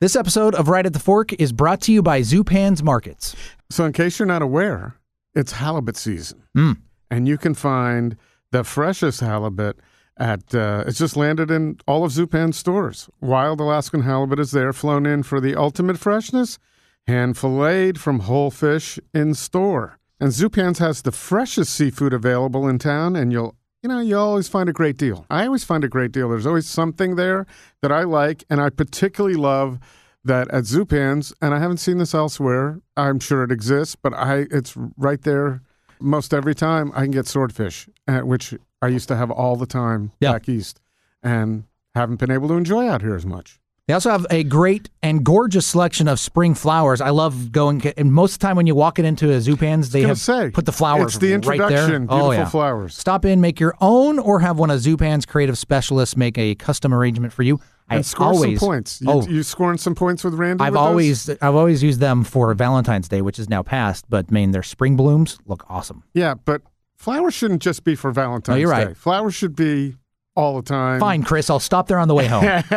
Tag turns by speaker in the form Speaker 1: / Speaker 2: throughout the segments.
Speaker 1: This episode of Right at the Fork is brought to you by Zupan's Markets.
Speaker 2: So, in case you're not aware, it's halibut season.
Speaker 1: Mm.
Speaker 2: And you can find the freshest halibut at, uh, it's just landed in all of Zupan's stores. Wild Alaskan halibut is there, flown in for the ultimate freshness, hand filleted from whole fish in store. And Zupan's has the freshest seafood available in town, and you'll you know, you always find a great deal. I always find a great deal. There's always something there that I like, and I particularly love that at Zupan's, and I haven't seen this elsewhere. I'm sure it exists, but I it's right there most every time. I can get swordfish, uh, which I used to have all the time
Speaker 1: Yeah.
Speaker 2: back east, and haven't been able to enjoy out here as much.
Speaker 1: They also have a great and gorgeous selection of spring flowers. I love going, and most of the time when you walk it into a Zupan's, they have
Speaker 2: say,
Speaker 1: put the flowers
Speaker 2: it's the
Speaker 1: right there.
Speaker 2: introduction,
Speaker 1: oh,
Speaker 2: beautiful
Speaker 1: yeah.
Speaker 2: flowers.
Speaker 1: Stop in, make your own, or have one of Zupan's creative specialists make a custom arrangement for you. I
Speaker 2: And score
Speaker 1: always,
Speaker 2: some points. You,
Speaker 1: oh,
Speaker 2: you scoring some points with Randy?
Speaker 1: I've
Speaker 2: with those?
Speaker 1: always, I've always used them for Valentine's Day, which is now past. But man, their spring blooms look awesome.
Speaker 2: Yeah, but flowers shouldn't just be for Valentine's
Speaker 1: you're
Speaker 2: Day.
Speaker 1: right.
Speaker 2: Flowers should be all the time.
Speaker 1: Fine, Chris, I'll stop there on the way home.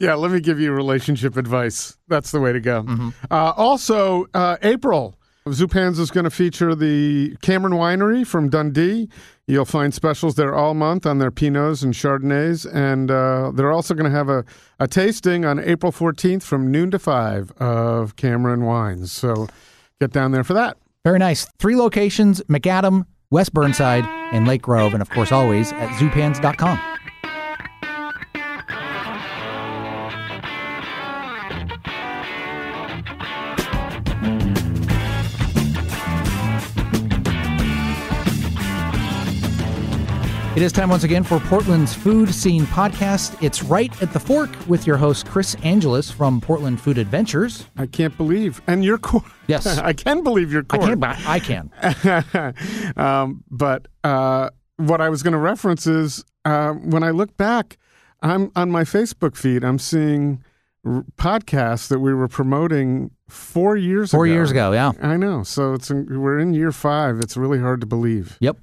Speaker 2: yeah, let me give you relationship advice. That's the way to go.
Speaker 1: Mm-hmm.
Speaker 2: Uh, also, uh, April, Zupan's is going to feature the Cameron Winery from Dundee. You'll find specials there all month on their Pinots and Chardonnays. And uh, they're also going to have a, a tasting on April 14th from noon to 5 of Cameron Wines. So get down there for that.
Speaker 1: Very nice. Three locations Macadam, West Burnside, and Lake Grove. And of course, always at zupans.com. It is time once again for Portland's Food Scene Podcast. It's right at the fork with your host, Chris Angeles from Portland Food Adventures.
Speaker 2: I can't believe. And you're cool.
Speaker 1: Yes.
Speaker 2: I can believe you're
Speaker 1: I can, but I can.
Speaker 2: um, but uh, what I was going to reference is uh, when I look back, I'm on my Facebook feed. I'm seeing r- podcasts that we were promoting four years
Speaker 1: Four
Speaker 2: ago.
Speaker 1: years ago, yeah.
Speaker 2: I know. So it's we're in year five. It's really hard to believe.
Speaker 1: Yep.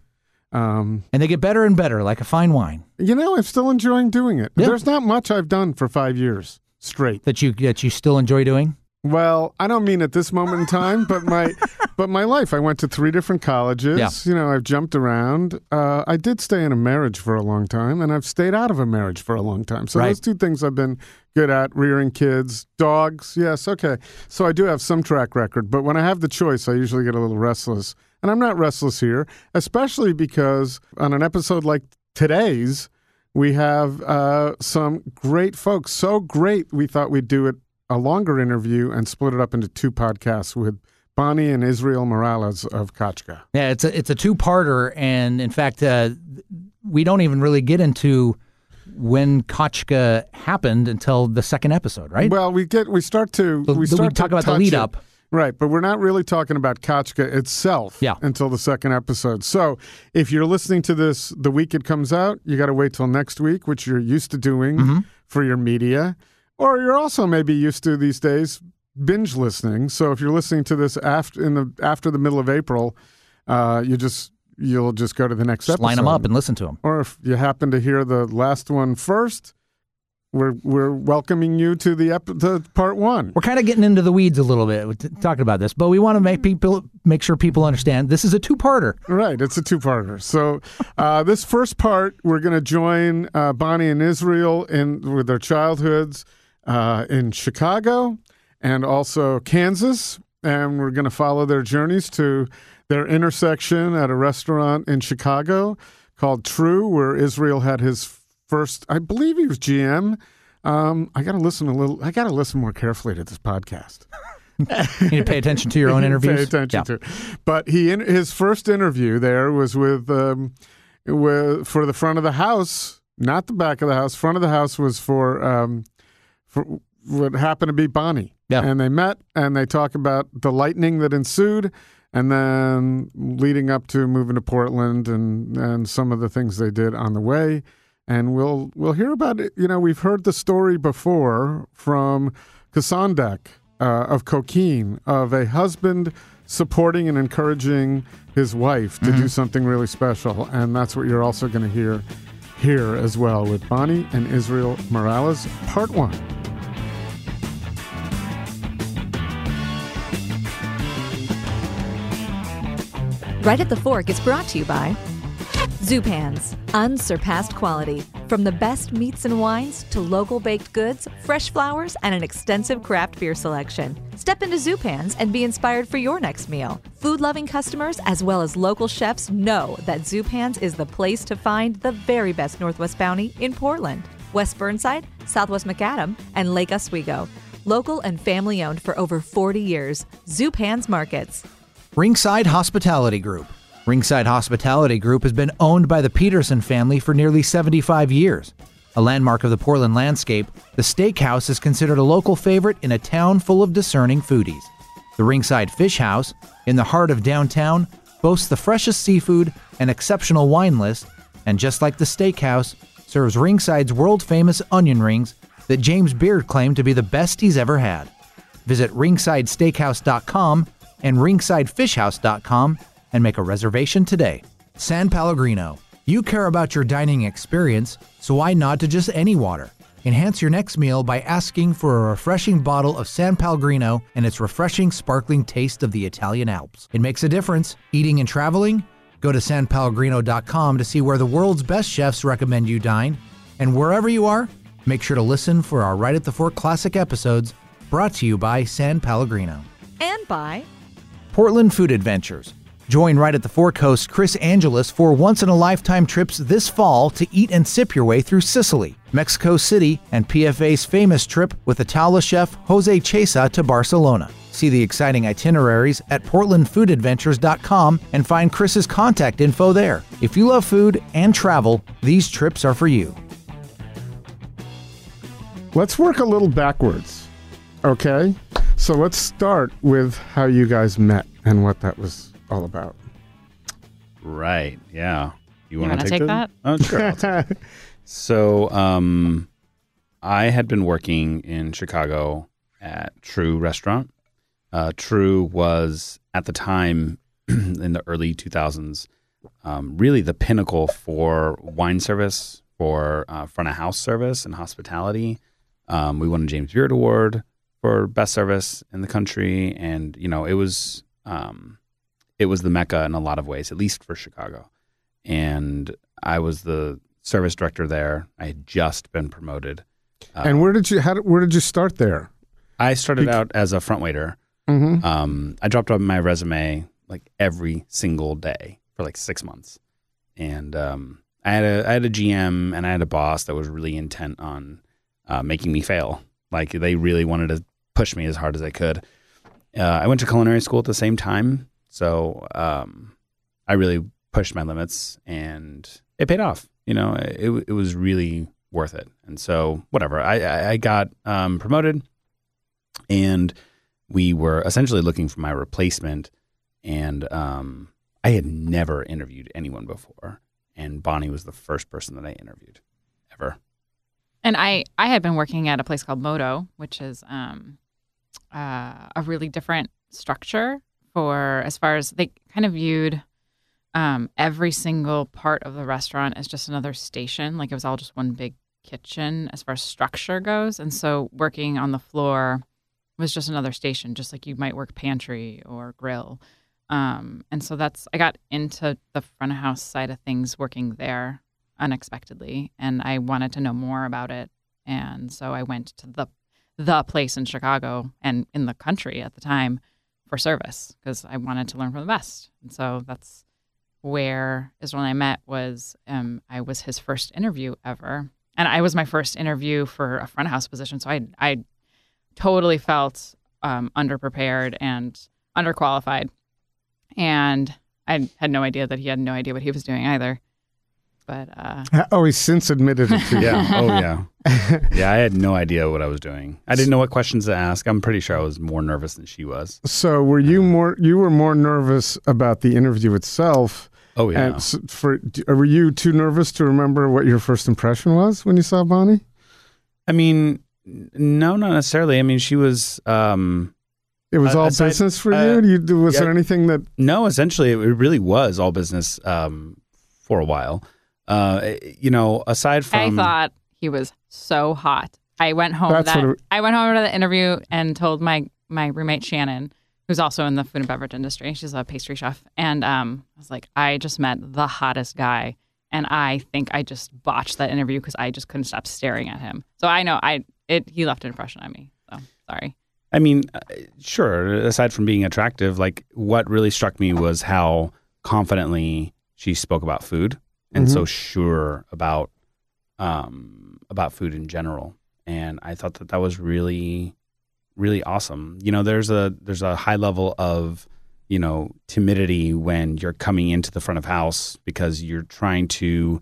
Speaker 2: Um,
Speaker 1: And they get better and better, like a fine wine
Speaker 2: you know, I'm still enjoying doing it.
Speaker 1: Yeah.
Speaker 2: There's not much I've done for five years straight.
Speaker 1: that you that you still enjoy doing.
Speaker 2: Well, I don't mean at this moment in time, but my but my life. I went to three different colleges.
Speaker 1: Yeah.
Speaker 2: You know, I've jumped around. Uh, I did stay in a marriage for a long time, and I've stayed out of a marriage for a long time. So
Speaker 1: Right.
Speaker 2: those two things I've been good at: rearing kids, dogs. Yes, okay. So I do have some track record, but when I have the choice, I usually get a little restless, and I'm not restless here, especially because on an episode like today's. We have uh, some great folks. So great, we thought we'd do it a longer interview and split it up into two podcasts with Bonnie and Israel Morales of Kachka.
Speaker 1: Yeah, it's a it's a two parter, and in fact, uh, we don't even really get into when Kachka happened until the second episode, right?
Speaker 2: Well, we get we start to
Speaker 1: The-
Speaker 2: we
Speaker 1: start we talk
Speaker 2: to
Speaker 1: about the lead
Speaker 2: it.
Speaker 1: up.
Speaker 2: Right? But we're not really talking about Kachka itself,
Speaker 1: Yeah.
Speaker 2: until the second episode. So if you're listening to this the week it comes out, you got to wait till next week, which you're used to doing
Speaker 1: Mm-hmm.
Speaker 2: for your media, or you're also maybe used to these days binge listening. So if you're listening to this after in the after the middle of April, uh, you just you'll just go to the next
Speaker 1: Just
Speaker 2: episode.
Speaker 1: line them up and listen to them.
Speaker 2: or if you happen to hear the last one first, we're we're welcoming you to the ep- the part one.
Speaker 1: We're kind of getting into the weeds a little bit t- talking about this, but we want to make people make sure people understand this is a two parter.
Speaker 2: Right, it's a two-parter. So uh, this first part, we're going to join uh, Bonnie and Israel in with their childhoods uh, in Chicago and also Kansas, and we're going to follow their journeys to their intersection at a restaurant in Chicago called True, where Israel had his first. I believe he was GM. Um, I got to listen a little. I got to listen more carefully to this podcast.
Speaker 1: You need to pay attention to your own interviews.
Speaker 2: Pay attention
Speaker 1: Yeah.
Speaker 2: to. it. But he in his first interview there was with um, with for the front of the house, not the back of the house. Front of the house was for um, for what happened to be Bonnie.
Speaker 1: Yeah.
Speaker 2: And they met and they talk about the lightning that ensued and then leading up to moving to Portland and and some of the things they did on the way and we'll we'll hear about it. You know, we've heard the story before from Kasandak uh, of Coquine of a husband supporting and encouraging his wife to mm-hmm. do something really special, and that's what you're also going to hear here as well with Bonnie and Israel Morales, part one.
Speaker 3: Right at the Fork is brought to you by Zupans, unsurpassed quality. From the best meats and wines to local baked goods, fresh flowers, and an extensive craft beer selection. Step into Zupans and be inspired for your next meal. Food loving customers as well as local chefs know that Zupans is the place to find the very best Northwest Bounty in Portland, West Burnside, Southwest Macadam, and Lake Oswego. Local and family owned for over 40 years. Zupans Markets.
Speaker 1: Ringside Hospitality Group. Ringside Hospitality Group has been owned by the Peterson family for nearly 75 years. A landmark of the Portland landscape, the steakhouse is considered a local favorite in a town full of discerning foodies. The Ringside Fish House, in the heart of downtown, boasts the freshest seafood and exceptional wine list, and just like the steakhouse, serves Ringside's world famous onion rings that James Beard claimed to be the best he's ever had. Visit ringsidesteakhouse.com and ringsidefishhouse.com and make a reservation today. San Pellegrino. You care about your dining experience, so why not to just any water? Enhance your next meal by asking for a refreshing bottle of San Pellegrino and its refreshing, sparkling taste of the Italian Alps. It makes a difference. Eating and traveling? Go to sanpellegrino.com to see where the world's best chefs recommend you dine. And wherever you are, make sure to listen for our Right at the Fork Classic episodes brought to you by San Pellegrino.
Speaker 3: And by
Speaker 1: Portland Food Adventures. Join right at the Fork Coast Chris Angeles for once in a lifetime trips this fall to eat and sip your way through Sicily, Mexico City, and PFA's famous trip with Ataula chef Jose Chesa to Barcelona. See the exciting itineraries at portlandfoodadventures.com and find Chris's contact info there. If you love food and travel, these trips are for you.
Speaker 2: Let's work a little backwards. Okay? So let's start with how you guys met and what that was all about.
Speaker 4: Right. Yeah.
Speaker 5: You
Speaker 4: wanna
Speaker 5: wanna take
Speaker 4: the-
Speaker 5: that?
Speaker 4: Oh, sure. I'll take so, um, I had been working in Chicago at True Restaurant. Uh, True was at the time in the early 2000s um, really the pinnacle for wine service, for uh, front of house service and hospitality. Um, we won a James Beard Award for best service in the country, and you know it was um, it was the mecca in a lot of ways, at least for Chicago. And I was the service director there. I had just been promoted. Uh,
Speaker 2: and where did you how where did you start there?
Speaker 4: I started out as a front waiter.
Speaker 2: Mm-hmm.
Speaker 4: Um, I dropped off my resume like every single day for like six months, and um, I had a I had a GM and I had a boss that was really intent on uh, making me fail. Like they really wanted to push me as hard as they could. Uh, I went to culinary school at the same time, so um, I really pushed my limits, and it paid off. You know, it it was really worth it. And so, whatever, I I, got um, promoted, and we were essentially looking for my replacement. And um, I had never interviewed anyone before, and Bonnie was the first person that I interviewed ever.
Speaker 5: And I, I had been working at a place called Moto, which is um, uh, a really different structure for as far as they kind of viewed um, every single part of the restaurant as just another station. Like it was all just one big kitchen as far as structure goes. And so working on the floor was just another station, just like you might work pantry or grill. Um, and so that's I got into the front of house side of things working there unexpectedly, and I wanted to know more about it. And so I went to the the place in Chicago and in the country at the time for service because I wanted to learn from the best. And so that's where is when I met was um, I was his first interview ever, and I was my first interview for a front house position. So I I totally felt um, underprepared and underqualified, and I had no idea that he had no idea what he was doing either. But uh,
Speaker 2: Oh, he's since admitted it to.
Speaker 4: Yeah. Oh, yeah. yeah. I had no idea what I was doing. I didn't know what questions to ask. I'm pretty sure I was more nervous than she was.
Speaker 2: So were you more you were more nervous about the interview itself?
Speaker 4: Oh, yeah.
Speaker 2: And for were you too nervous to remember what your first impression was when you saw Bonnie?
Speaker 4: I mean, no, not necessarily. I mean, she was. Um,
Speaker 2: It was
Speaker 4: Uh,
Speaker 2: all
Speaker 4: aside-
Speaker 2: business for
Speaker 4: uh,
Speaker 2: you. You. Was
Speaker 4: yeah.
Speaker 2: there anything that
Speaker 4: no, essentially, it really was all business um, for a while. Uh, you know, aside from I
Speaker 5: thought he was so hot. I went home
Speaker 2: That's
Speaker 5: that
Speaker 2: what it-
Speaker 5: I went home to the interview and told my my roommate Shannon who's also in the food and beverage industry. She's a pastry chef, and um, I was like, I just met the hottest guy, and I think I just botched that interview because I just couldn't stop staring at him. So I know I it he left an impression on me. So sorry.
Speaker 4: I mean, uh, sure. Aside from being attractive, like what really struck me was how confidently she spoke about food and so sure about um, about food in general. And I thought that that was really, really awesome. You know, there's a there's a high level of you know timidity when you're coming into the front of house because you're trying to, you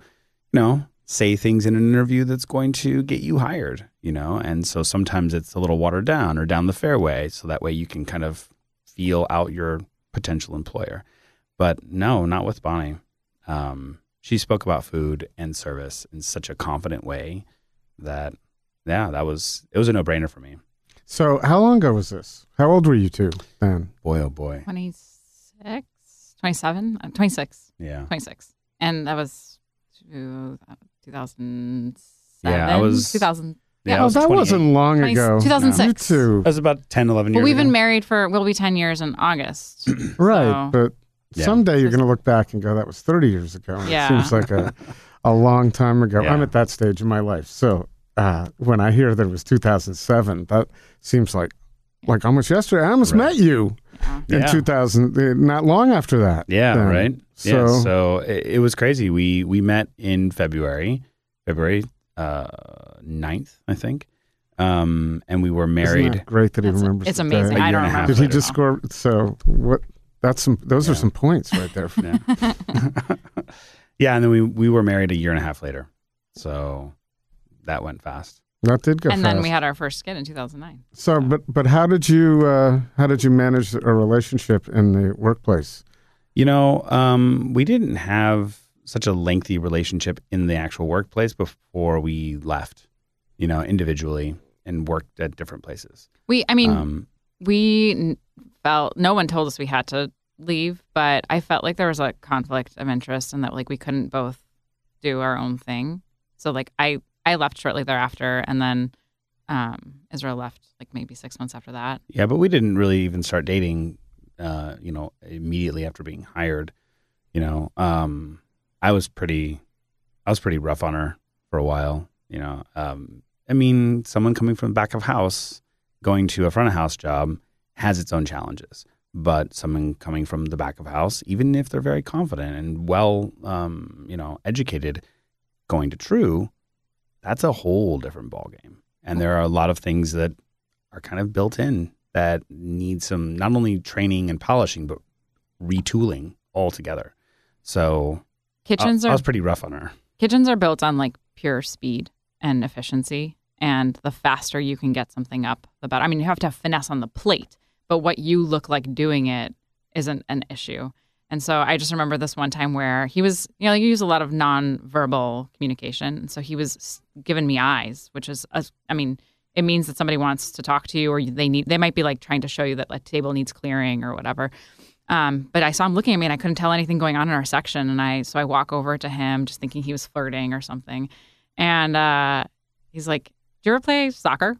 Speaker 4: know, say things in an interview that's going to get you hired. You know, and so sometimes it's a little watered down or down the fairway, so that way you can kind of feel out your potential employer. But no, not with Bonnie. Um, she spoke about food and service in such a confident way that yeah that was it was a no-brainer for me
Speaker 2: So, how long ago was this? How old were you two then?
Speaker 4: boy oh boy
Speaker 5: 26, 27, uh, 26,
Speaker 4: yeah
Speaker 5: 26. And that was two, 2007.
Speaker 4: Yeah, I was-
Speaker 5: 2000.
Speaker 4: yeah, I
Speaker 2: oh,
Speaker 4: was
Speaker 2: that wasn't long
Speaker 5: 20
Speaker 2: ago.
Speaker 5: 2006.
Speaker 2: You two,
Speaker 4: that was about 10 11
Speaker 5: Well,
Speaker 4: years
Speaker 5: we've been
Speaker 4: ago.
Speaker 5: married for, we'll be 10 years in August.
Speaker 2: right?
Speaker 5: So-
Speaker 2: But
Speaker 4: Yeah.
Speaker 2: someday you're going to look back and go, "That was 30 years ago." And
Speaker 5: Yeah.
Speaker 2: It seems like a a long time ago.
Speaker 4: Yeah.
Speaker 2: I'm at that stage in my life, so uh, when I hear that it was 2007, that seems like like almost yesterday. I almost
Speaker 4: Right.
Speaker 2: met you
Speaker 5: Yeah.
Speaker 2: in
Speaker 4: Yeah.
Speaker 2: 2000, uh, not long after that.
Speaker 4: yeah
Speaker 2: then.
Speaker 4: right
Speaker 2: So,
Speaker 4: yeah so it, it was crazy we we met in february february uh 9th i think um and we were
Speaker 2: isn't
Speaker 4: married
Speaker 2: that great that he
Speaker 5: That's-
Speaker 2: remembers.
Speaker 5: it's
Speaker 2: the
Speaker 5: amazing.
Speaker 2: day?
Speaker 4: A
Speaker 5: I
Speaker 4: year
Speaker 5: don't
Speaker 4: and a
Speaker 5: remember.
Speaker 2: Did he just score? So what? That's some. Those are some points right there.
Speaker 4: yeah. yeah and then we we were married a year and a half later so that went fast
Speaker 2: That did go
Speaker 5: and
Speaker 2: fast.
Speaker 5: then we had our first kid in 2009.
Speaker 2: So, but but how did you uh, how did you manage a relationship in the workplace?
Speaker 4: You know, um, we didn't have such a lengthy relationship in the actual workplace before we left, you know, individually and worked at different places.
Speaker 5: We, I mean,
Speaker 4: um,
Speaker 5: we n- felt no one told us we had to leave, but I felt like there was a conflict of interest and that like we couldn't both do our own thing. So like I I left shortly thereafter, and then um, Israel left like maybe six months after that.
Speaker 4: yeah, but we didn't really even start dating, uh, you know, immediately after being hired. You know, um, I was pretty, I was pretty rough on her for a while. You know, um, I mean, someone coming from the back of house going to a front of house job has its own challenges. But someone coming from the back of house, even if they're very confident and well, um, you know, educated, going to True, that's a whole different ballgame. And there are a lot of things that are kind of built in that need some not only training and polishing, but retooling altogether. So
Speaker 5: Kitchens
Speaker 4: I, I
Speaker 5: are
Speaker 4: was pretty rough on her.
Speaker 5: kitchens are built on like pure speed and efficiency, and the faster you can get something up, the better. I mean, you have to have finesse on the plate, but what you look like doing it isn't an issue. And so I just remember this one time where he was, you know, you use a lot of nonverbal communication. And so he was giving me eyes, which is, a, I mean, it means that somebody wants to talk to you, or they need, they might be like trying to show you that a table needs clearing or whatever. Um, but I saw him looking at me, and I couldn't tell anything going on in our section. And I, so I walk over to him, just thinking he was flirting or something. And uh, he's like, "Do you ever play soccer?"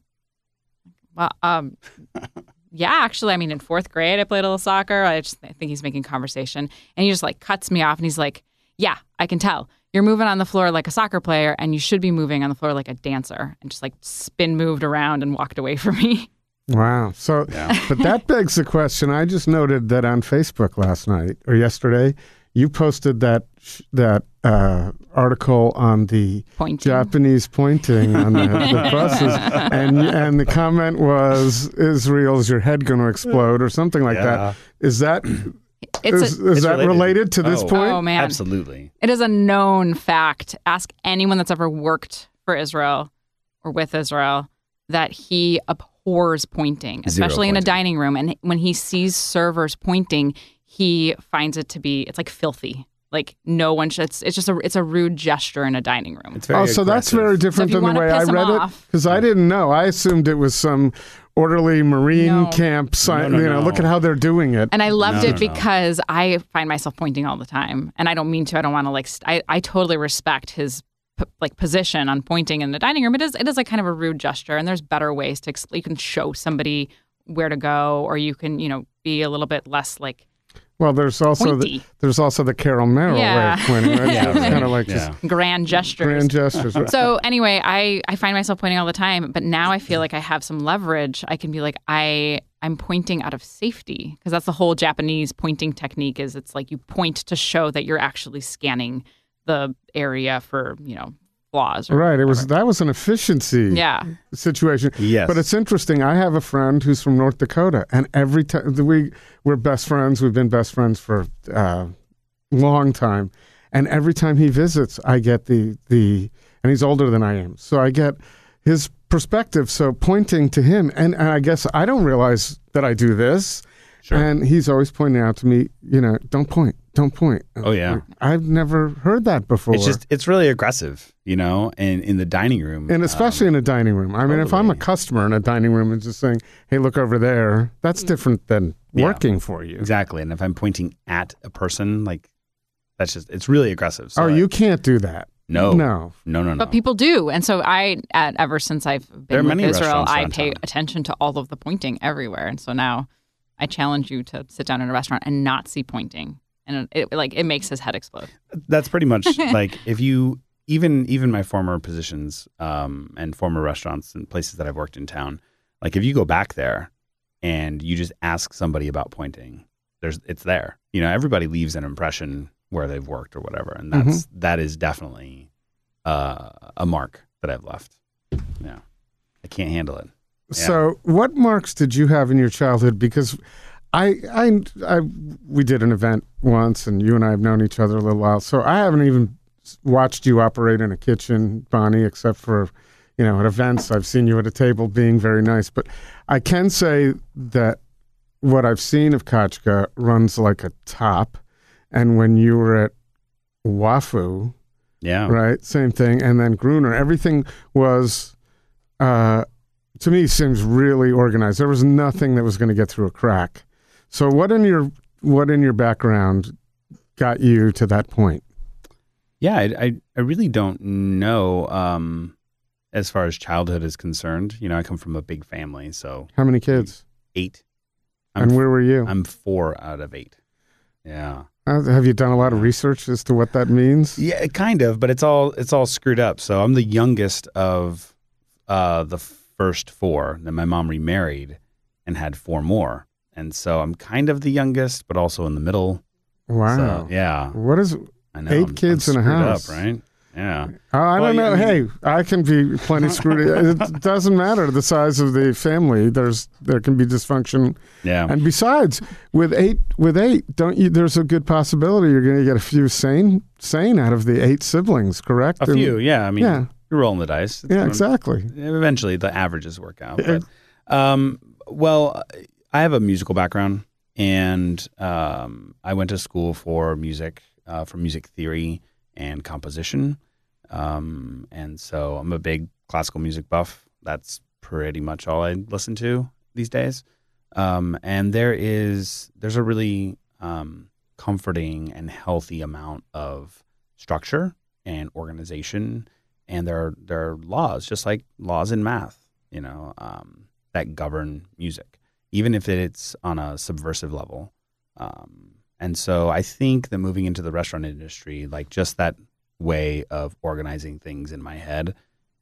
Speaker 5: Well, um, yeah, actually, I mean, in fourth grade, I played a little soccer. I just I think he's making conversation, and he just like cuts me off, and he's like, "Yeah, I can tell you're moving on the floor like a soccer player, and you should be moving on the floor like a dancer." And just like spin moved around and walked away from me.
Speaker 2: Wow. So, but that begs the question. I just noted that on Facebook last night or yesterday, you posted that that uh, article on the
Speaker 5: Pointing.
Speaker 2: Japanese pointing on the, the buses, and and the comment was, "Israel's your head going to explode?" or something like that. Is that
Speaker 5: It's
Speaker 2: is,
Speaker 5: a,
Speaker 2: is
Speaker 4: It's
Speaker 2: that
Speaker 4: related.
Speaker 2: related to this
Speaker 4: Oh.
Speaker 2: point?
Speaker 5: oh man,
Speaker 4: Absolutely.
Speaker 5: It is a known fact. Ask anyone that's ever worked for Israel or with Israel that he abhors pointing,
Speaker 4: Zero
Speaker 5: especially in a dining room. And when he sees servers pointing, he finds it to be it's like filthy. Like no one should. It's, it's just a it's a rude gesture in a dining room.
Speaker 4: It's very
Speaker 2: oh, so that's very different
Speaker 5: So
Speaker 2: than the way I read
Speaker 5: off-
Speaker 2: it because I didn't know. I assumed it was some orderly marine
Speaker 5: No.
Speaker 2: camp. Si-
Speaker 4: No, no,
Speaker 2: you know,
Speaker 4: no.
Speaker 2: look at how they're doing it.
Speaker 5: And I loved
Speaker 4: No,
Speaker 5: it
Speaker 4: no, no.
Speaker 5: because I find myself pointing all the time, and I don't mean to. I don't want to like. St- I I totally respect his p- like position on pointing in the dining room. It is it is a kind of a rude gesture, and there's better ways to. Ex- you can show somebody where to go, or you can you know be a little bit less like
Speaker 2: Well, there's also the, there's also the Carol Merrill
Speaker 5: Yeah.
Speaker 2: way of pointing, right?
Speaker 4: Yeah,
Speaker 2: So it's
Speaker 4: right.
Speaker 2: kind of like
Speaker 4: Yeah.
Speaker 2: just
Speaker 5: grand gestures.
Speaker 2: grand gestures. right?
Speaker 5: so anyway, I I find myself pointing all the time, but now I feel like I have some leverage. I can be like I I'm pointing out of safety because that's the whole Japanese pointing technique is it's like you point to show that you're actually scanning the area for, you know, flaws or
Speaker 2: Right. It was that was an efficiency
Speaker 5: Yeah.
Speaker 2: situation.
Speaker 4: Yes.
Speaker 2: But it's interesting. I have a friend who's from North Dakota, and every time we we're best friends, we've been best friends for a long time, and every time he visits, I get the the and he's older than I am, so I get his perspective. So pointing to him, and, and I guess I don't realize that I do this,
Speaker 4: Sure.
Speaker 2: and he's always pointing out to me, you know, don't point, don't point.
Speaker 4: Oh, yeah.
Speaker 2: I've never heard that before.
Speaker 4: It's just it's really aggressive, you know, and in the dining room,
Speaker 2: And especially in a um, dining room. I mean, if I'm a customer in a dining room and just saying, "Hey, look over there," that's different than
Speaker 4: Yeah.
Speaker 2: working for you.
Speaker 4: exactly. And if I'm pointing at a person, like that's just it's really aggressive. So
Speaker 2: oh,
Speaker 4: I-
Speaker 2: you can't do that.
Speaker 4: no,
Speaker 2: no.
Speaker 4: no, no, no.
Speaker 5: But people do. And so I at, ever since I've been
Speaker 4: There are
Speaker 5: with
Speaker 4: many
Speaker 5: Israel, I
Speaker 4: around
Speaker 5: pay
Speaker 4: town.
Speaker 5: attention to all of the pointing everywhere. And so now I challenge you to sit down in a restaurant and not see pointing. And it like it makes his head explode.
Speaker 4: that's pretty much like if you even even my former positions um, and former restaurants and places that I've worked in town, like if you go back there and you just ask somebody about pointing, there's it's there. You know, everybody leaves an impression where they've worked or whatever, and that's that is definitely uh, a mark that I've left. Yeah, I can't handle it. Yeah.
Speaker 2: So, what marks did you have in your childhood? Because I, I, I, we did an event once, and you and I have known each other a little while. So I haven't even watched you operate in a kitchen, Bonnie, except for, you know, at events. I've seen you at a table being very nice. But I can say that what I've seen of Kachka runs like a top. And when you were at Wafu,
Speaker 4: Yeah,
Speaker 2: right? Same thing. And then Gruner, everything was, uh, to me, seems really organized. There was nothing that was going to get through a crack. So, what in your what in your background got you to that point?
Speaker 4: Yeah, I, I, I really don't know um, as far as childhood is concerned. You know, I come from a big family, so
Speaker 2: How many kids?
Speaker 4: eight. I'm,
Speaker 2: and where were you?
Speaker 4: I'm four out of eight. Yeah,
Speaker 2: Uh, have you done a lot of research as to what that means?
Speaker 4: yeah, kind of, but it's all it's all screwed up. So I'm the youngest of uh, the first four. Then my mom remarried and had four more, and so I'm kind of the youngest, but also in the middle.
Speaker 2: Wow.
Speaker 4: So, yeah,
Speaker 2: What is?
Speaker 4: I know.
Speaker 2: Eight
Speaker 4: I'm- I'm
Speaker 2: kids in a house.
Speaker 4: up, right? Yeah.
Speaker 2: Oh, I
Speaker 4: Well,
Speaker 2: don't know.
Speaker 4: I
Speaker 2: hey, I can be plenty screwed. it doesn't matter the size of the family. There's there can be dysfunction
Speaker 4: Yeah.
Speaker 2: And besides, with eight, with eight, don't you? There's a good possibility you're going to get a few sane, sane out of the eight siblings. Correct?
Speaker 4: A
Speaker 2: And-
Speaker 4: few, yeah. I mean,
Speaker 2: yeah.
Speaker 4: you're rolling the dice. It's
Speaker 2: yeah,
Speaker 4: gonna-
Speaker 2: exactly.
Speaker 4: Eventually, the averages work out. But, um, well, I have a musical background, and um, I went to school for music, uh, for music theory and composition. Um, and so I'm a big classical music buff. That's pretty much all I listen to these days. Um, and there is there's a really um, comforting and healthy amount of structure and organization, and there are, there are laws, just like laws in math, you know, um, that govern music, even if it's on a subversive level. Um, and so I think that moving into the restaurant industry, like just that way of organizing things in my head,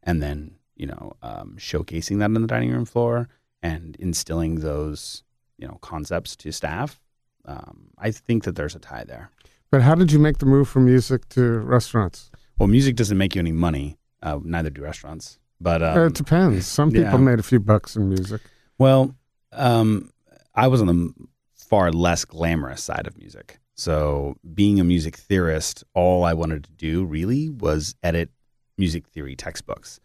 Speaker 4: and then you know um, showcasing that on the dining room floor and instilling those you know concepts to staff. Um, I think that there's a tie there.
Speaker 2: But how did you make the move from music to restaurants?
Speaker 4: Well, music doesn't make you any money. Uh, neither do restaurants. But um,
Speaker 2: Uh, it depends. Some people
Speaker 4: yeah.
Speaker 2: made a few bucks in music.
Speaker 4: Well, um, I was on the far less glamorous side of music. So, being a music theorist, all I wanted to do really was edit music theory textbooks.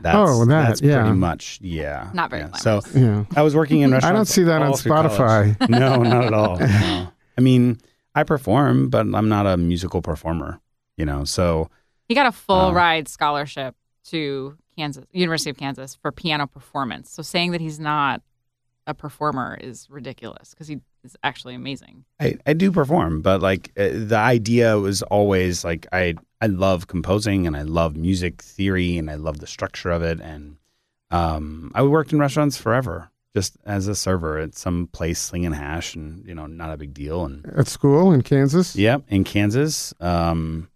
Speaker 4: That's,
Speaker 2: Oh, that,
Speaker 4: that's
Speaker 2: yeah.
Speaker 4: pretty much, yeah.
Speaker 5: Not very
Speaker 4: yeah. So,
Speaker 2: Yeah.
Speaker 4: I was working in restaurants.
Speaker 2: I don't see that on
Speaker 4: all college.
Speaker 2: Spotify.
Speaker 4: No, not at all. No. I mean, I perform, but I'm not a musical performer, you know. So,
Speaker 5: He got a full
Speaker 4: Uh,
Speaker 5: ride scholarship to Kansas University of Kansas for piano performance. So saying that he's not a performer is ridiculous because he is actually amazing.
Speaker 4: I, I do perform, but like uh, the idea was always like I I love composing and I love music theory and I love the structure of it and um, I worked in restaurants forever just as a server at some place slinging hash, and you know, not a big deal. And
Speaker 2: At school in Kansas?
Speaker 4: yep, in Kansas, um,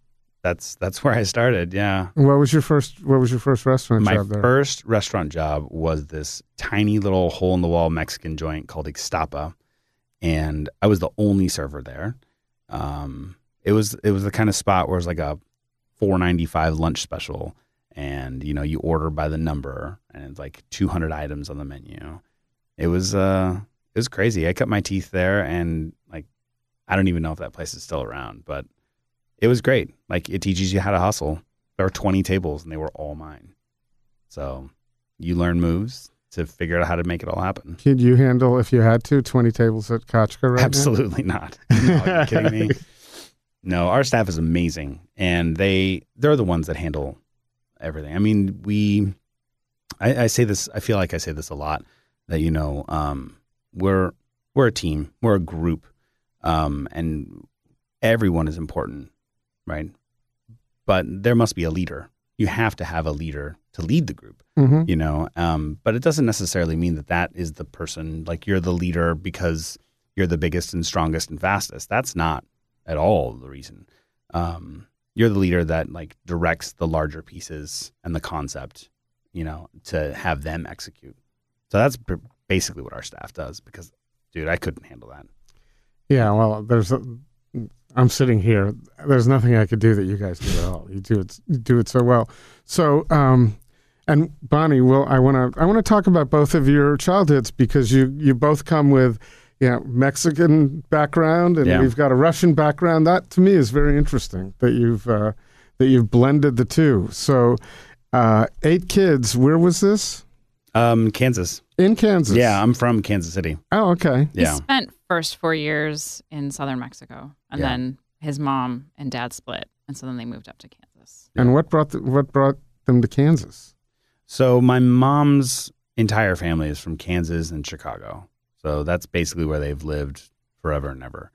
Speaker 4: that's that's where I started. Yeah,
Speaker 2: What was your first what was your first restaurant
Speaker 4: my
Speaker 2: job there?
Speaker 4: first restaurant job was this tiny little hole in the wall Mexican joint called Ixtapa, and I was the only server there. Um, it was it was the kind of spot where it was like a four ninety five lunch special, and you know you order by the number, and it's like two hundred items on the menu. It was uh it was crazy. I cut my teeth there, and like I don't even know if that place is still around, but it was great. Like it teaches you how to hustle. There were twenty tables, and they were all mine. So you learn moves to figure out how to make it all happen.
Speaker 2: Could you handle if you had to 20 tables at Kachka right now?
Speaker 4: Absolutely not. No, are you kidding me? No, our staff is amazing, and they they're the ones that handle everything. I mean, we, I, I say this. I feel like I say this a lot. That you know, um, we're we're a team, we're a group, um, and everyone is important, right? But there must be a leader. You have to have a leader to lead the group
Speaker 2: Mhm.
Speaker 4: you know um, but it doesn't necessarily mean that that is the person like you're the leader because you're the biggest and strongest and fastest that's not at all the reason um, you're the leader that like directs the larger pieces and the concept you know to have them execute so that's basically what our staff does because dude i couldn't handle that
Speaker 2: Yeah, well, there's a, I'm sitting here. There's nothing I could do that you guys do at all. You do it you do it so well. So, um and Bonnie, well, I want to I want to talk about both of your childhoods because you you both come with you know, Mexican background and
Speaker 4: Yeah.
Speaker 2: we've got a Russian background. That to me is very interesting that you've uh, that you've blended the two. So, uh, eight kids. Where was this?
Speaker 4: um, kansas
Speaker 2: In Kansas.
Speaker 4: yeah i'm from kansas city
Speaker 2: Oh, okay.
Speaker 5: He
Speaker 4: yeah
Speaker 5: spent first four years in southern Mexico, and
Speaker 4: Yeah.
Speaker 5: then his mom and dad split, and so then they moved up to Kansas.
Speaker 2: And what brought the, what brought them to Kansas?
Speaker 4: So my mom's entire family is from Kansas and Chicago. So that's basically where they've lived forever and ever.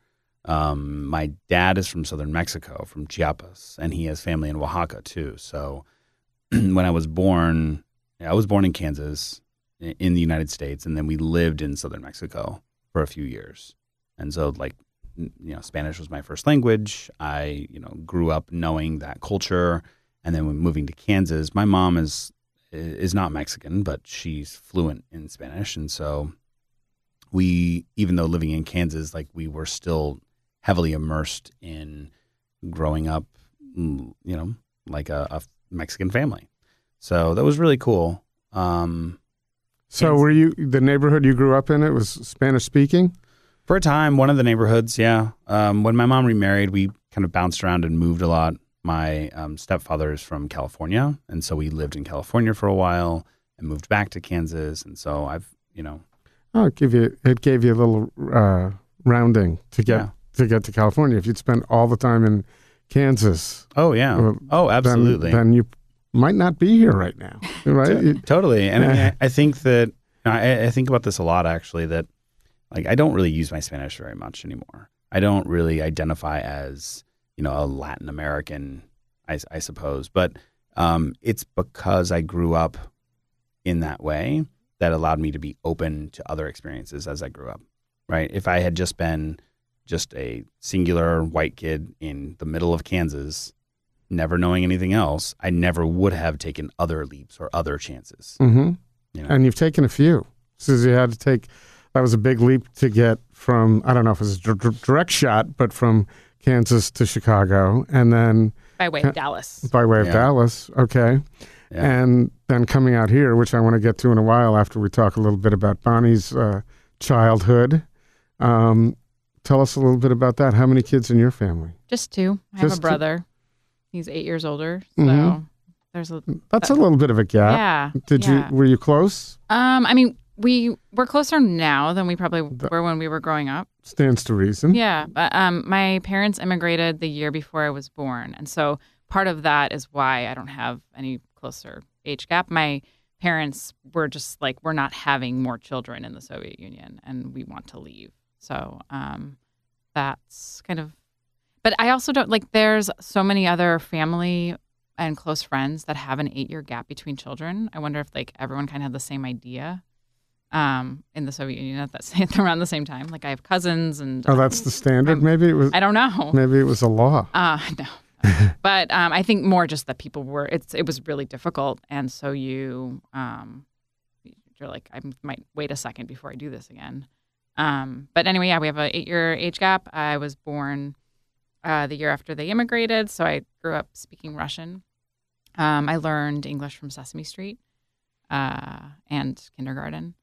Speaker 4: Um, my dad is from southern Mexico, from Chiapas, and he has family in Oaxaca too. So when I was born, I was born in Kansas i- in the United States, and then we lived in southern Mexico for a few years. And so, like, you know, Spanish was my first language. I, you know, grew up knowing that culture. And then when moving to Kansas, my mom is is not Mexican, but she's fluent in Spanish, and so we, even though living in Kansas, like we were still heavily immersed in growing up, mm, you know, like a, a Mexican family. So that was really cool. Um,
Speaker 2: So were you the neighborhood you grew up in? It was Spanish speaking.
Speaker 4: for a time, one of the neighborhoods, yeah. Um, when my mom remarried, we kind of bounced around and moved a lot. My um, stepfather is from California, and so we lived in California for a while and moved back to Kansas. And so I've, you know,
Speaker 2: Oh, it gave you it gave you a little uh, rounding to get
Speaker 4: Yeah.
Speaker 2: to get to California. If you'd spent all the time in Kansas,
Speaker 4: oh yeah,
Speaker 2: Uh,
Speaker 4: oh
Speaker 2: then-
Speaker 4: absolutely,
Speaker 2: then, you might not be here right now, right?
Speaker 4: Totally. And I, mean, I, I think that I, I think about this a lot actually. That like I don't really use my Spanish very much anymore. I don't really identify as you know a Latin American, I, I suppose, but um, it's because I grew up in that way that allowed me to be open to other experiences as I grew up. Right? If I had just been just a singular white kid in the middle of Kansas, never knowing anything else, I never would have taken other leaps or other chances.
Speaker 2: Mm-hmm.
Speaker 4: You know?
Speaker 2: And you've taken a few. So you had to take that was a big leap to get from I don't know if it was a dir- dir- direct shot, but from Kansas to Chicago, and then
Speaker 5: By way of Dallas.
Speaker 2: by way of
Speaker 4: Yeah.
Speaker 2: Dallas. Okay.
Speaker 4: Yeah.
Speaker 2: And then coming out here, which I want to get to in a while after we talk a little bit about Bonnie's uh, childhood. Um, tell us a little bit about that. How many kids in your family?
Speaker 5: Just two. I have
Speaker 2: Just
Speaker 5: a
Speaker 2: two?
Speaker 5: He's eight years older. So
Speaker 2: Mhm.
Speaker 5: there's a
Speaker 2: That's a little bit of a gap.
Speaker 5: yeah.
Speaker 2: Did
Speaker 5: yeah.
Speaker 2: you were you close?
Speaker 5: Um, I mean, we we're closer now than we probably were when we were growing up.
Speaker 2: Stands to reason.
Speaker 5: Yeah, but um, my parents immigrated the year before I was born, and so part of that is why I don't have any closer age gap. My parents were just like, we're not having more children in the Soviet Union, and we want to leave. So um, that's kind of. But I also don't like. There's so many other family and close friends that have an eight year gap between children. I wonder if like everyone kind of had the same idea. um, in the Soviet Union at that same, around the same time. Like I have cousins and
Speaker 2: Oh, that's the standard. Maybe it was.
Speaker 5: I don't know.
Speaker 2: Maybe it was a law.
Speaker 5: Uh, no. but um, I think more just that people were it's it was really difficult, and so you um, you're like I might wait a second before I do this again. Um, but anyway, yeah, we have an eight year age gap. I was born uh, the year after they immigrated, so I grew up speaking Russian. Um, I learned English from Sesame Street uh, and kindergarten.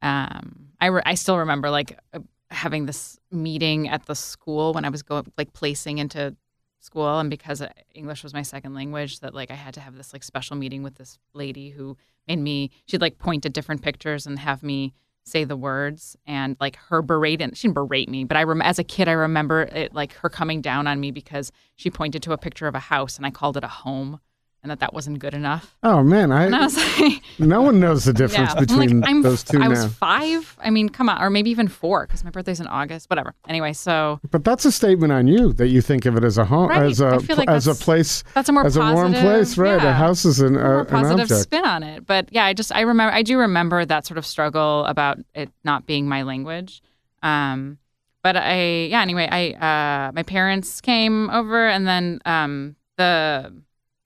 Speaker 5: Um, I re- I still remember like uh, having this meeting at the school when I was going like placing into school and because uh, english was my second language that like i had to have this like special meeting with this lady who made me she'd like point at different pictures and have me say the words and like her berate and she didn't berate me but i rem- as a kid i remember it like her coming down on me because she pointed to a picture of a house and i called it a home and that that wasn't good enough
Speaker 2: Oh man, I,
Speaker 5: i was like
Speaker 2: no one knows the difference
Speaker 5: yeah. I'm
Speaker 2: between
Speaker 5: like, I'm,
Speaker 2: those two
Speaker 5: I was five. I mean, come on, or maybe even four, because my birthday's in August. Whatever. Anyway, so
Speaker 2: But that's a statement on you that you think of it as a home,
Speaker 5: Right.
Speaker 2: as a
Speaker 5: like
Speaker 2: as a place,
Speaker 5: that's a more
Speaker 2: as a warm place, right? A house is an,
Speaker 5: more
Speaker 2: uh, an
Speaker 5: positive spin on it. But yeah, I just I remember I do remember that sort of struggle about it not being my language. Um, but I yeah anyway I uh, my parents came over and then um, the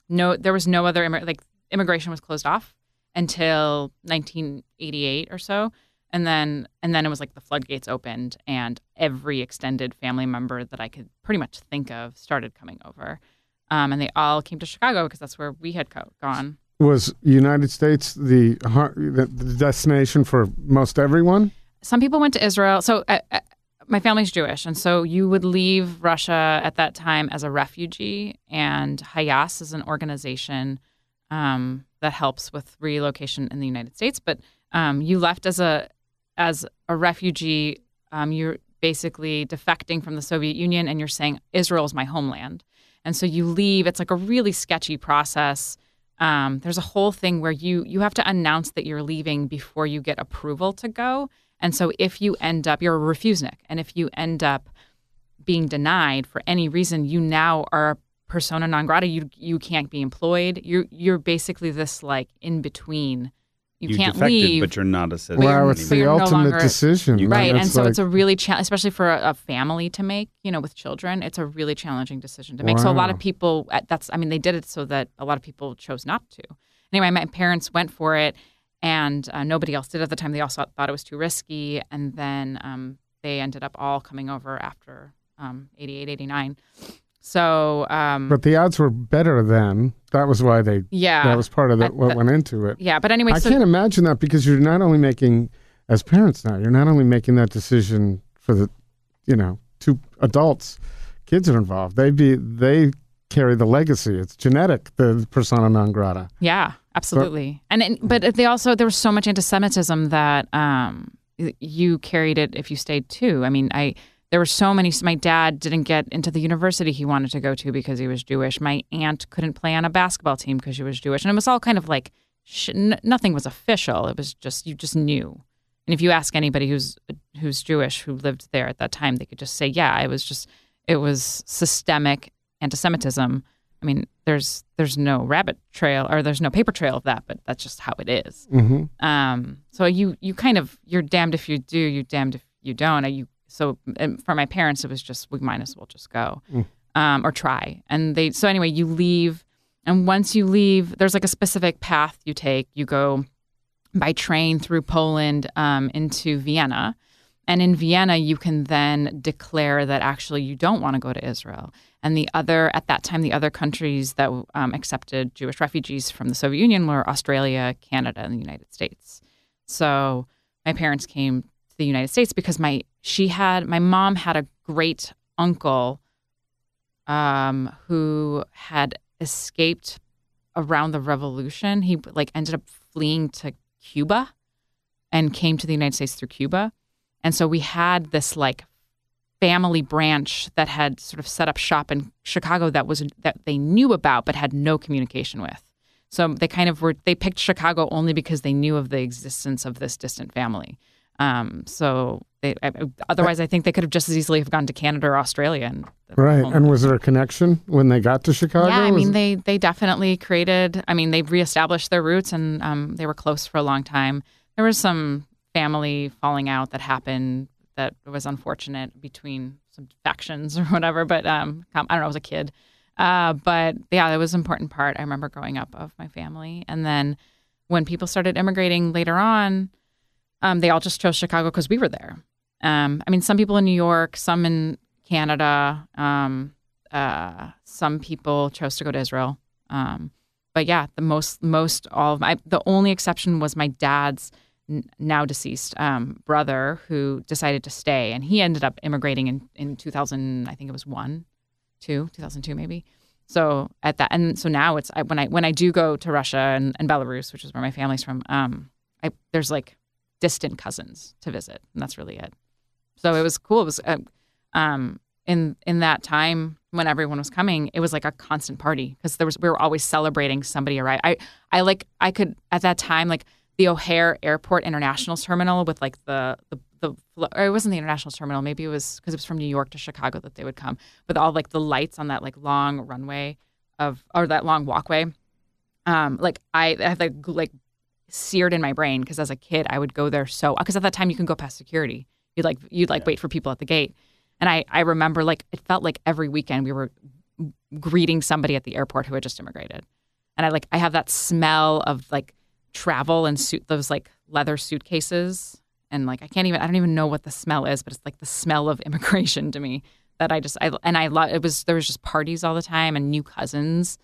Speaker 5: no there was no other like immigration was closed off until 1988 or so and then and then it was like the floodgates opened and every extended family member that I could pretty much think of started coming over um, and they all came to Chicago because that's where we had co- gone
Speaker 2: Was United States the, the the destination for most everyone?
Speaker 5: some people went to Israel. So uh, uh, my family's Jewish, and so you would leave Russia at that time as a refugee. And HIAS is an organization um, that helps with relocation in the United States. But um, you left as a as a refugee. Um, you're basically defecting from the Soviet Union, and you're saying Israel is my homeland. And so you leave. It's like a really sketchy process. Um, there's a whole thing where you you have to announce that you're leaving before you get approval to go. And so if you end up, you're a refusenik, and if you end up being denied for any reason, you now are a persona non grata. You you can't be employed. You're you're basically this like in between. You,
Speaker 4: You
Speaker 5: can't
Speaker 4: defected,
Speaker 5: leave.
Speaker 4: but you're not a citizen.
Speaker 2: Wow, it's the
Speaker 5: you're no
Speaker 2: ultimate
Speaker 5: longer-
Speaker 2: decision,
Speaker 5: right and so
Speaker 2: like,
Speaker 5: it's a really cha- especially for a, a family to make you know with children it's a really challenging decision to make so a lot of people uh, that's i mean they did it so that a lot of people chose not to anyway my parents went for it and uh, nobody else did at the time they also thought it was too risky and then um, they ended up all coming over after um, 88 89 so um,
Speaker 2: but the odds were better then. That was why they.
Speaker 5: yeah
Speaker 2: that was part of the, what
Speaker 5: that-
Speaker 2: went into it.
Speaker 5: yeah but anyway
Speaker 2: I
Speaker 5: so
Speaker 2: can't imagine that because you're not only making, as parents now, you're not only making that decision for the, you know, two adults, kids are involved. They be they carry the legacy. It's genetic. The persona non grata.
Speaker 5: Yeah, absolutely. and, and but they also there was so much anti-Semitism that um, you carried it if you stayed too. I mean, I there were so many. My dad didn't get into the university he wanted to go to because he was Jewish. My aunt couldn't play on a basketball team because she was Jewish, and it was all kind of like sh- n- nothing was official. It was just you just knew. And if you ask anybody who's who's Jewish who lived there at that time, they could just say, "Yeah, it was just it was systemic anti-Semitism." I mean, there's there's no rabbit trail or there's no paper trail of that, but that's just how it is.
Speaker 2: hmm
Speaker 5: Um, so you you kind of you're damned if you do, you're damned if you don't. You so and for my parents, it was just we might as well just go um, or try. And they so anyway, you leave, and once you leave, there's like a specific path you take. You go by train through Poland um, into Vienna. And in Vienna, you can then declare that actually you don't want to go to Israel. And the other, at that time, the other countries that um, accepted Jewish refugees from the Soviet Union were Australia, Canada, and the United States. So my parents came to the United States because my she had my mom had a great uncle um, who had escaped around the revolution. He like ended up fleeing to Cuba and came to the United States through Cuba. And so we had this like family branch that had sort of set up shop in Chicago that was that they knew about but had no communication with. So they kind of were they picked Chicago only because they knew of the existence of this distant family. Um, so they I, otherwise I think they could have just as easily have gone to Canada or Australia and
Speaker 2: Right. And was there a connection when they got to Chicago?
Speaker 5: yeah, I mean they they definitely created. I mean they reestablished their roots and um, they were close for a long time. There was some family falling out that happened that was unfortunate between some factions or whatever. But um, I don't know, I was a kid. Uh, but yeah, that was an important part. I remember growing up of my family, and then when people started immigrating later on, um, they all just chose Chicago because we were there. Um, I mean, some people in New York, some in Canada, um, uh, some people chose to go to Israel. Um, but yeah, the most, most all of my, the only exception was my dad's now deceased um, brother who decided to stay, and he ended up immigrating in in 2000. I think it was one, two, 2002 maybe. So at that, and so now it's I, when I when I do go to Russia and, and Belarus, which is where my family's from. Um, I there's like distant cousins to visit, and that's really it. So it was cool. It was uh, um, in in that time when everyone was coming, it was like a constant party because there was we were always celebrating somebody arrived. I I like I could at that time like the O'Hare Airport International Terminal with like the the the or it wasn't the international terminal maybe it was because it was from New York to Chicago that they would come with all like the lights on that like long runway of or that long walkway. Um like I, I have like like seared in my brain because as a kid I would go there so because at that time you can go past security. You'd like you'd like wait for people at the gate. And I I remember like it felt like every weekend we were greeting somebody at the airport who had just immigrated. And I like I have that smell of like travel and suit those like leather suitcases and like I can't even I don't even know what the smell is, but it's like the smell of immigration to me that I just I and I love it was there was just parties all the time and new cousins,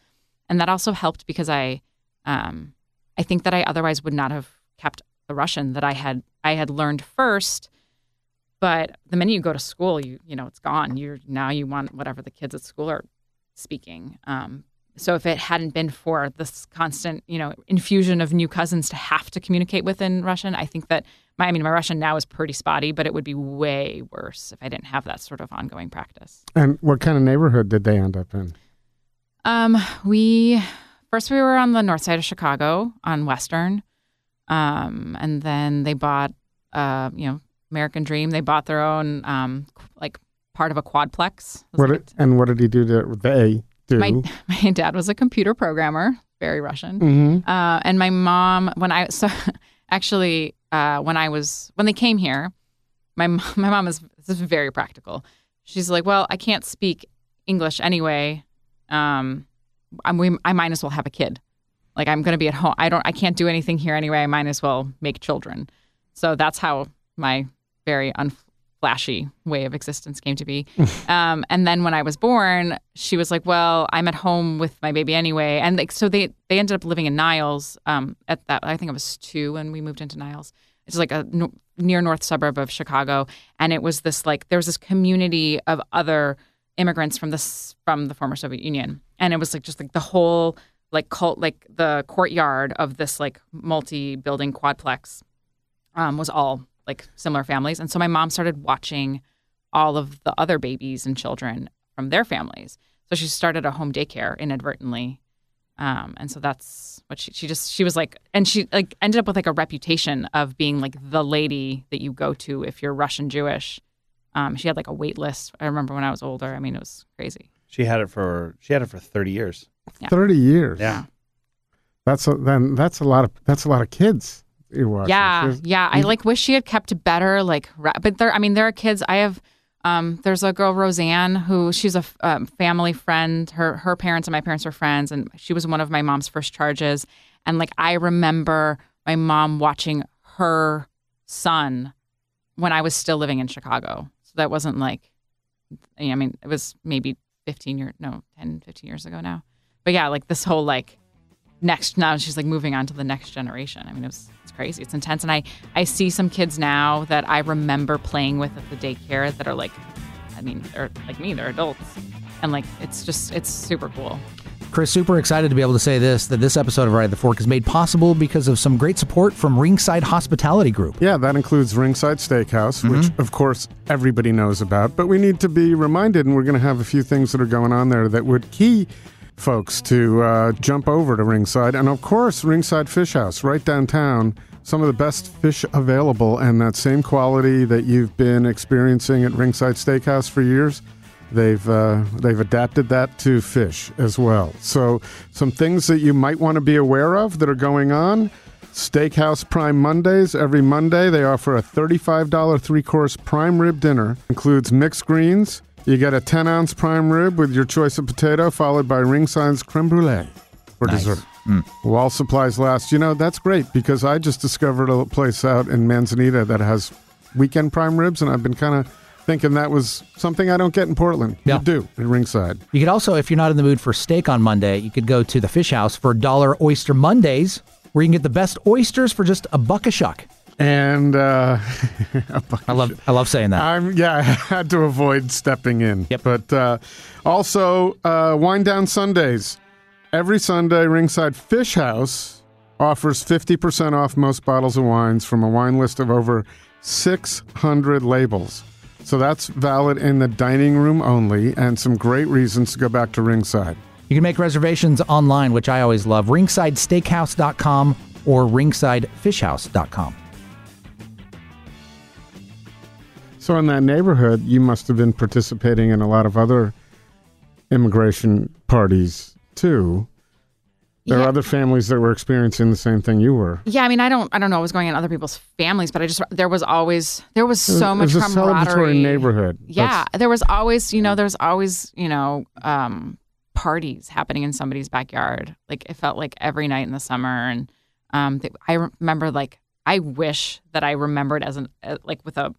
Speaker 5: and that also helped because I um I think that I otherwise would not have kept the Russian that I had I had learned first. But the minute you go to school, you you know it's gone. You're now you want whatever the kids at school are speaking. Um, so if it hadn't been for this constant, you know, infusion of new cousins to have to communicate with in Russian, I think that my, I mean, my Russian now is pretty spotty, but it would be way worse if I didn't have that sort of ongoing practice.
Speaker 2: And what kind of neighborhood did they end up in?
Speaker 5: Um, we first we were on the north side of Chicago on Western, um, and then they bought, uh, you know, American Dream. They bought their own, um, like part of a quadplex.
Speaker 2: What did, and what did he do to they?
Speaker 5: My my dad was a computer programmer, very Russian,
Speaker 2: mm-hmm.
Speaker 5: uh, and my mom when I so actually uh, when I was when they came here, my my mom is, is very practical. She's like, well, I can't speak English anyway. Um, I'm, we, I might as well have a kid. Like I'm going to be at home. I don't. I can't do anything here anyway. I might as well make children. So that's how my very unflashy way of existence came to be. um, and then when I was born, she was like, "Well, I'm at home with my baby anyway." And like, so they they ended up living in Niles. Um, at that, I think I was two when we moved into Niles. It's like a near north suburb of Chicago, and it was this like there was this community of other immigrants from this from the former Soviet Union, and it was like just like the whole like cult like the courtyard of this like multi-building quadplex um, was all like similar families, and so my mom started watching all of the other babies and children from their families. So she started a home daycare inadvertently um, and so that's what she, she just she was like and she like ended up with like a reputation of being like the lady that you go to if you're Russian Jewish. Um, she had like a wait list. I remember when I was older. I mean, it was crazy.
Speaker 4: She had it for she had it for thirty years.
Speaker 5: Yeah.
Speaker 2: Thirty years.
Speaker 4: Yeah.
Speaker 2: That's a, then that's a lot of that's a lot of kids.
Speaker 5: Yeah,
Speaker 2: There's-
Speaker 5: yeah. I like wish she had kept better. Like, ra- but there. I mean, there are kids. I have. Um, there's a girl Roseanne who she's a f- um, family friend. Her her parents and my parents are friends, and she was one of my mom's first charges. And like I remember my mom watching her son when I was still living in Chicago. So that wasn't like, I mean, it was maybe 15 years, no, 10, 15 years ago now. But yeah, like this whole like next now she's like moving on to the next generation. I mean, it was it's crazy. It's intense, and I I see some kids now that I remember playing with at the daycare that are like, I mean, they're like me, they're adults, and like it's just it's super cool.
Speaker 1: Chris, super excited to be able to say this that this episode of Right at the Fork is made possible because of some great support from Ringside Hospitality Group.
Speaker 2: Yeah, that includes Ringside Steakhouse, mm-hmm. which of course everybody knows about. But we need to be reminded, and we're going to have a few things that are going on there that would key folks to uh, jump over to Ringside. And of course, Ringside Fish House, right downtown. Some of the best fish available, and that same quality that you've been experiencing at Ringside Steakhouse for years. They've uh, they've adapted that to fish as well. So some things that you might want to be aware of that are going on. Steakhouse Prime Mondays. Every Monday, they offer a $35 three course prime rib dinner. Includes mixed greens. You get a 10 ounce prime rib with your choice of potato, followed by ringside's creme brulee for
Speaker 1: Nice.
Speaker 2: dessert. Hmm. While supplies last. You know, that's great because I just discovered a place out in Manzanita that has weekend prime ribs, and I've been kind of thinking that was something I don't get in Portland.
Speaker 1: Yeah.
Speaker 2: You do at Ringside.
Speaker 1: You could also, if you're not in the mood for steak on Monday, you could go to the Fish House for Dollar Oyster Mondays, where you can get the best oysters for just a buck a shuck.
Speaker 2: And uh,
Speaker 1: I love, I love saying that.
Speaker 2: I'm yeah, I had to avoid stepping in.
Speaker 1: Yep.
Speaker 2: But uh, also, uh, Wine Down Sundays. Every Sunday, Ringside Fish House offers 50% off most bottles of wines from a wine list of over 600 labels. So that's valid in the dining room only, and some great reasons to go back to Ringside.
Speaker 1: You can make reservations online, which I always love. RingsideSteakhouse.com or RingsideFishhouse.com.
Speaker 2: So, in that neighborhood, you must have been participating in a lot of other immigration parties too. There
Speaker 5: Yeah.
Speaker 2: are other families that were experiencing the same thing you were.
Speaker 5: Yeah, I mean, I don't, I don't know what was going on in other people's families, but I just there was always there was so much
Speaker 2: was a
Speaker 5: camaraderie.
Speaker 2: celebratory neighborhood.
Speaker 5: Yeah, there was always, you know, there was always, you know, um, parties happening in somebody's backyard. Like it felt like every night in the summer, and um, th- I remember like I wish that I remembered as an uh, like with a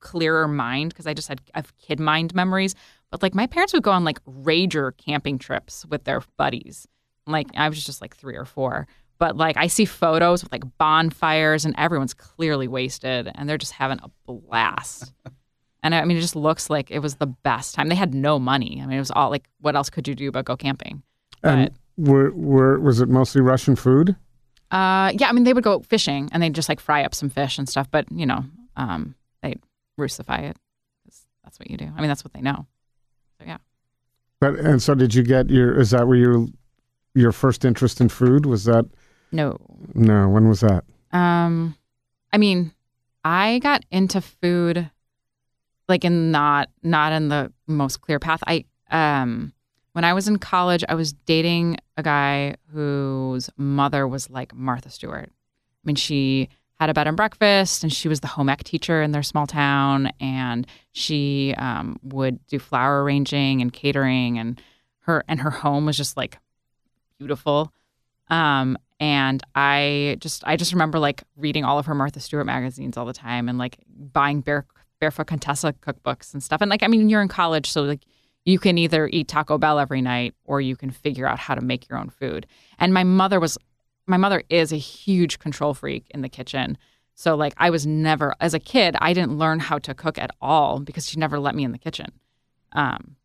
Speaker 5: clearer mind because I just had I kid mind memories. But like my parents would go on like rager camping trips with their buddies. Like I was just like three or four. But like I see photos with like bonfires and everyone's clearly wasted and they're just having a blast. And I mean, it just looks like it was the best time. They had no money. I mean, it was all like, what else could you do but go camping?
Speaker 2: And were, were was it mostly Russian food?
Speaker 5: Uh, yeah, I mean, they would go fishing and they'd just like fry up some fish and stuff. But you know, um, roostify it. That's what you do. I mean, that's what they know. So yeah.
Speaker 2: But and so did you get your? Is that where your your first interest in food was? That
Speaker 5: No.
Speaker 2: no? When was that?
Speaker 5: Um, I mean, I got into food like in not not in the most clear path. I um when I was in college, I was dating a guy whose mother was like Martha Stewart. I mean, she had a bed and breakfast, and she was the home ec teacher in their small town, and she um, would do flower arranging and catering, and her and her home was just like beautiful. Um, and I just I just remember like reading all of her Martha Stewart magazines all the time and like buying bare, barefoot Contessa cookbooks and stuff. And like I mean you're in college, so like you can either eat Taco Bell every night or you can figure out how to make your own food. And my mother was my mother is a huge control freak in the kitchen. So like I was never as a kid, I didn't learn how to cook at all because she never let me in the kitchen. Um,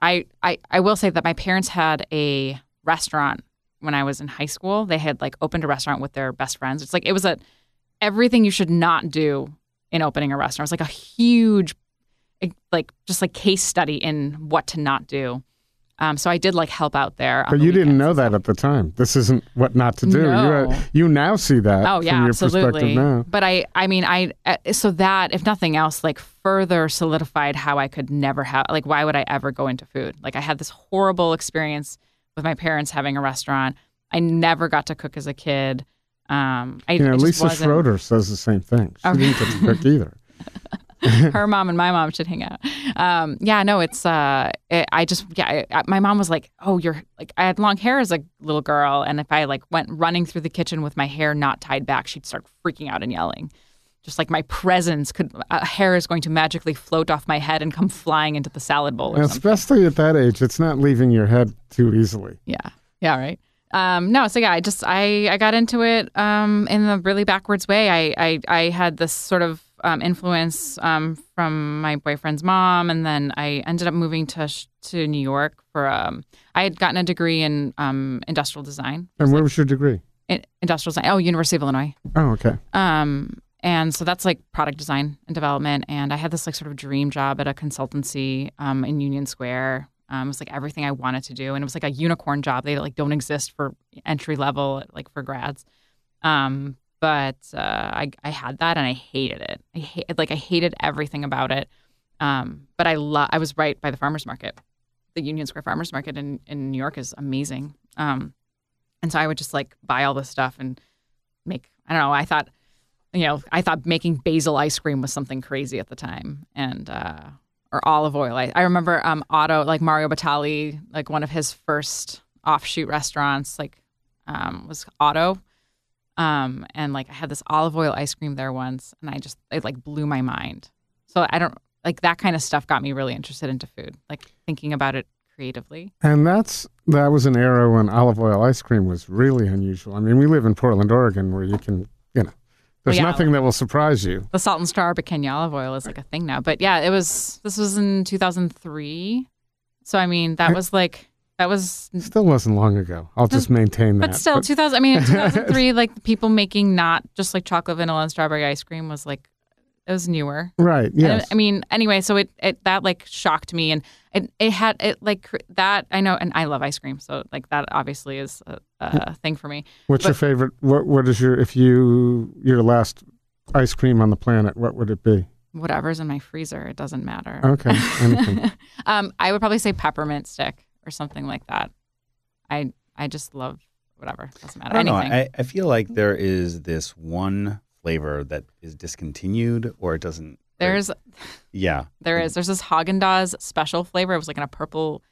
Speaker 5: I, I I will say that my parents had a restaurant when I was in high school. They had like opened a restaurant with their best friends. It's like it was a everything you should not do in opening a restaurant. It was like a huge like just like case study in what to not do. Um, so I did like help out there.
Speaker 2: But
Speaker 5: the
Speaker 2: you didn't know that at the time. This isn't what not to do. You
Speaker 5: No.
Speaker 2: uh, you now see that.
Speaker 5: Oh yeah,
Speaker 2: from your perspective
Speaker 5: absolutely.
Speaker 2: now.
Speaker 5: But I, I mean, I uh, so that if nothing else, like further solidified how I could never have like why would I ever go into food? Like I had this horrible experience with my parents having a restaurant. I never got to cook as a kid. Um, I,
Speaker 2: You know,
Speaker 5: I
Speaker 2: Lisa Schroeder says the same thing. She
Speaker 5: Okay.
Speaker 2: didn't get to cook either.
Speaker 5: her mom and my mom should hang out. Um, yeah, no, it's uh, it, I just yeah, I, my mom was like, oh, you're like I had long hair as a little girl, and if I like went running through the kitchen with my hair not tied back, she'd start freaking out and yelling. Just like my presence could, uh, hair is going to magically float off my head and come flying into the salad bowl or
Speaker 2: And
Speaker 5: something.
Speaker 2: especially at that age, it's not leaving your head too easily.
Speaker 5: Yeah. Yeah, right. Um, no, so yeah, I just I I got into it um, in a really backwards way. I I, I had this sort of um, influence um, from my boyfriend's mom, and then I ended up moving to sh- to New York for um, I had gotten a degree in um, industrial design,
Speaker 2: And where was your degree?
Speaker 5: in, industrial design. Oh, University of Illinois.
Speaker 2: Oh, okay.
Speaker 5: Um, and so that's like product design and development. And I had this like sort of dream job at a consultancy um, in Union Square. Um, it was like everything I wanted to do, and it was like a unicorn job. They like don't exist for entry level, like for grads. Um, but uh, I I had that, and I hated it. I hate like I hated everything about it. Um, but I love. I was right by the farmers market. The Union Square Farmers Market in in New York is amazing. Um, and so I would just like buy all this stuff and make. I don't know. I thought, you know, I thought making basil ice cream was something crazy at the time, and uh, or olive oil. I, I remember um, Otto, like Mario Batali, like one of his first offshoot restaurants, like um, was Otto. Um, and like I had this olive oil ice cream there once, and I just it like blew my mind. So I don't like that kind of stuff got me really interested into food, like thinking about it creatively.
Speaker 2: And that's that was an era when olive oil ice cream was really unusual. I mean, we live in Portland, Oregon, where you can, you know, there's
Speaker 5: yeah.
Speaker 2: nothing that will surprise you.
Speaker 5: The salt and straw Arbequina olive oil is like a thing now. But yeah, it was this was in 2003. So I mean, that was like that was
Speaker 2: Still wasn't long ago. I'll just maintain that.
Speaker 5: but still 2000 I mean, in 2003 like people making not just like chocolate vanilla and strawberry ice cream was like it was newer.
Speaker 2: right. Yeah.
Speaker 5: I mean, anyway, so it, it that like shocked me, and it it had it like that. I know, and I love ice cream, so like that obviously is a, a thing for me.
Speaker 2: What's your favorite? What What is your if you your last ice cream on the planet? What would it be?
Speaker 5: Whatever's in my freezer, it doesn't matter.
Speaker 2: Okay. Anything.
Speaker 5: um, I would probably say peppermint stick or something like that. I I just love whatever. Doesn't matter.
Speaker 4: I don't
Speaker 5: Anything.
Speaker 4: know. I, I feel like there is this one flavor that is discontinued or it doesn't.
Speaker 5: There's
Speaker 4: yeah.
Speaker 5: there is there's this Haagen Dazs special flavor. It was like in a purple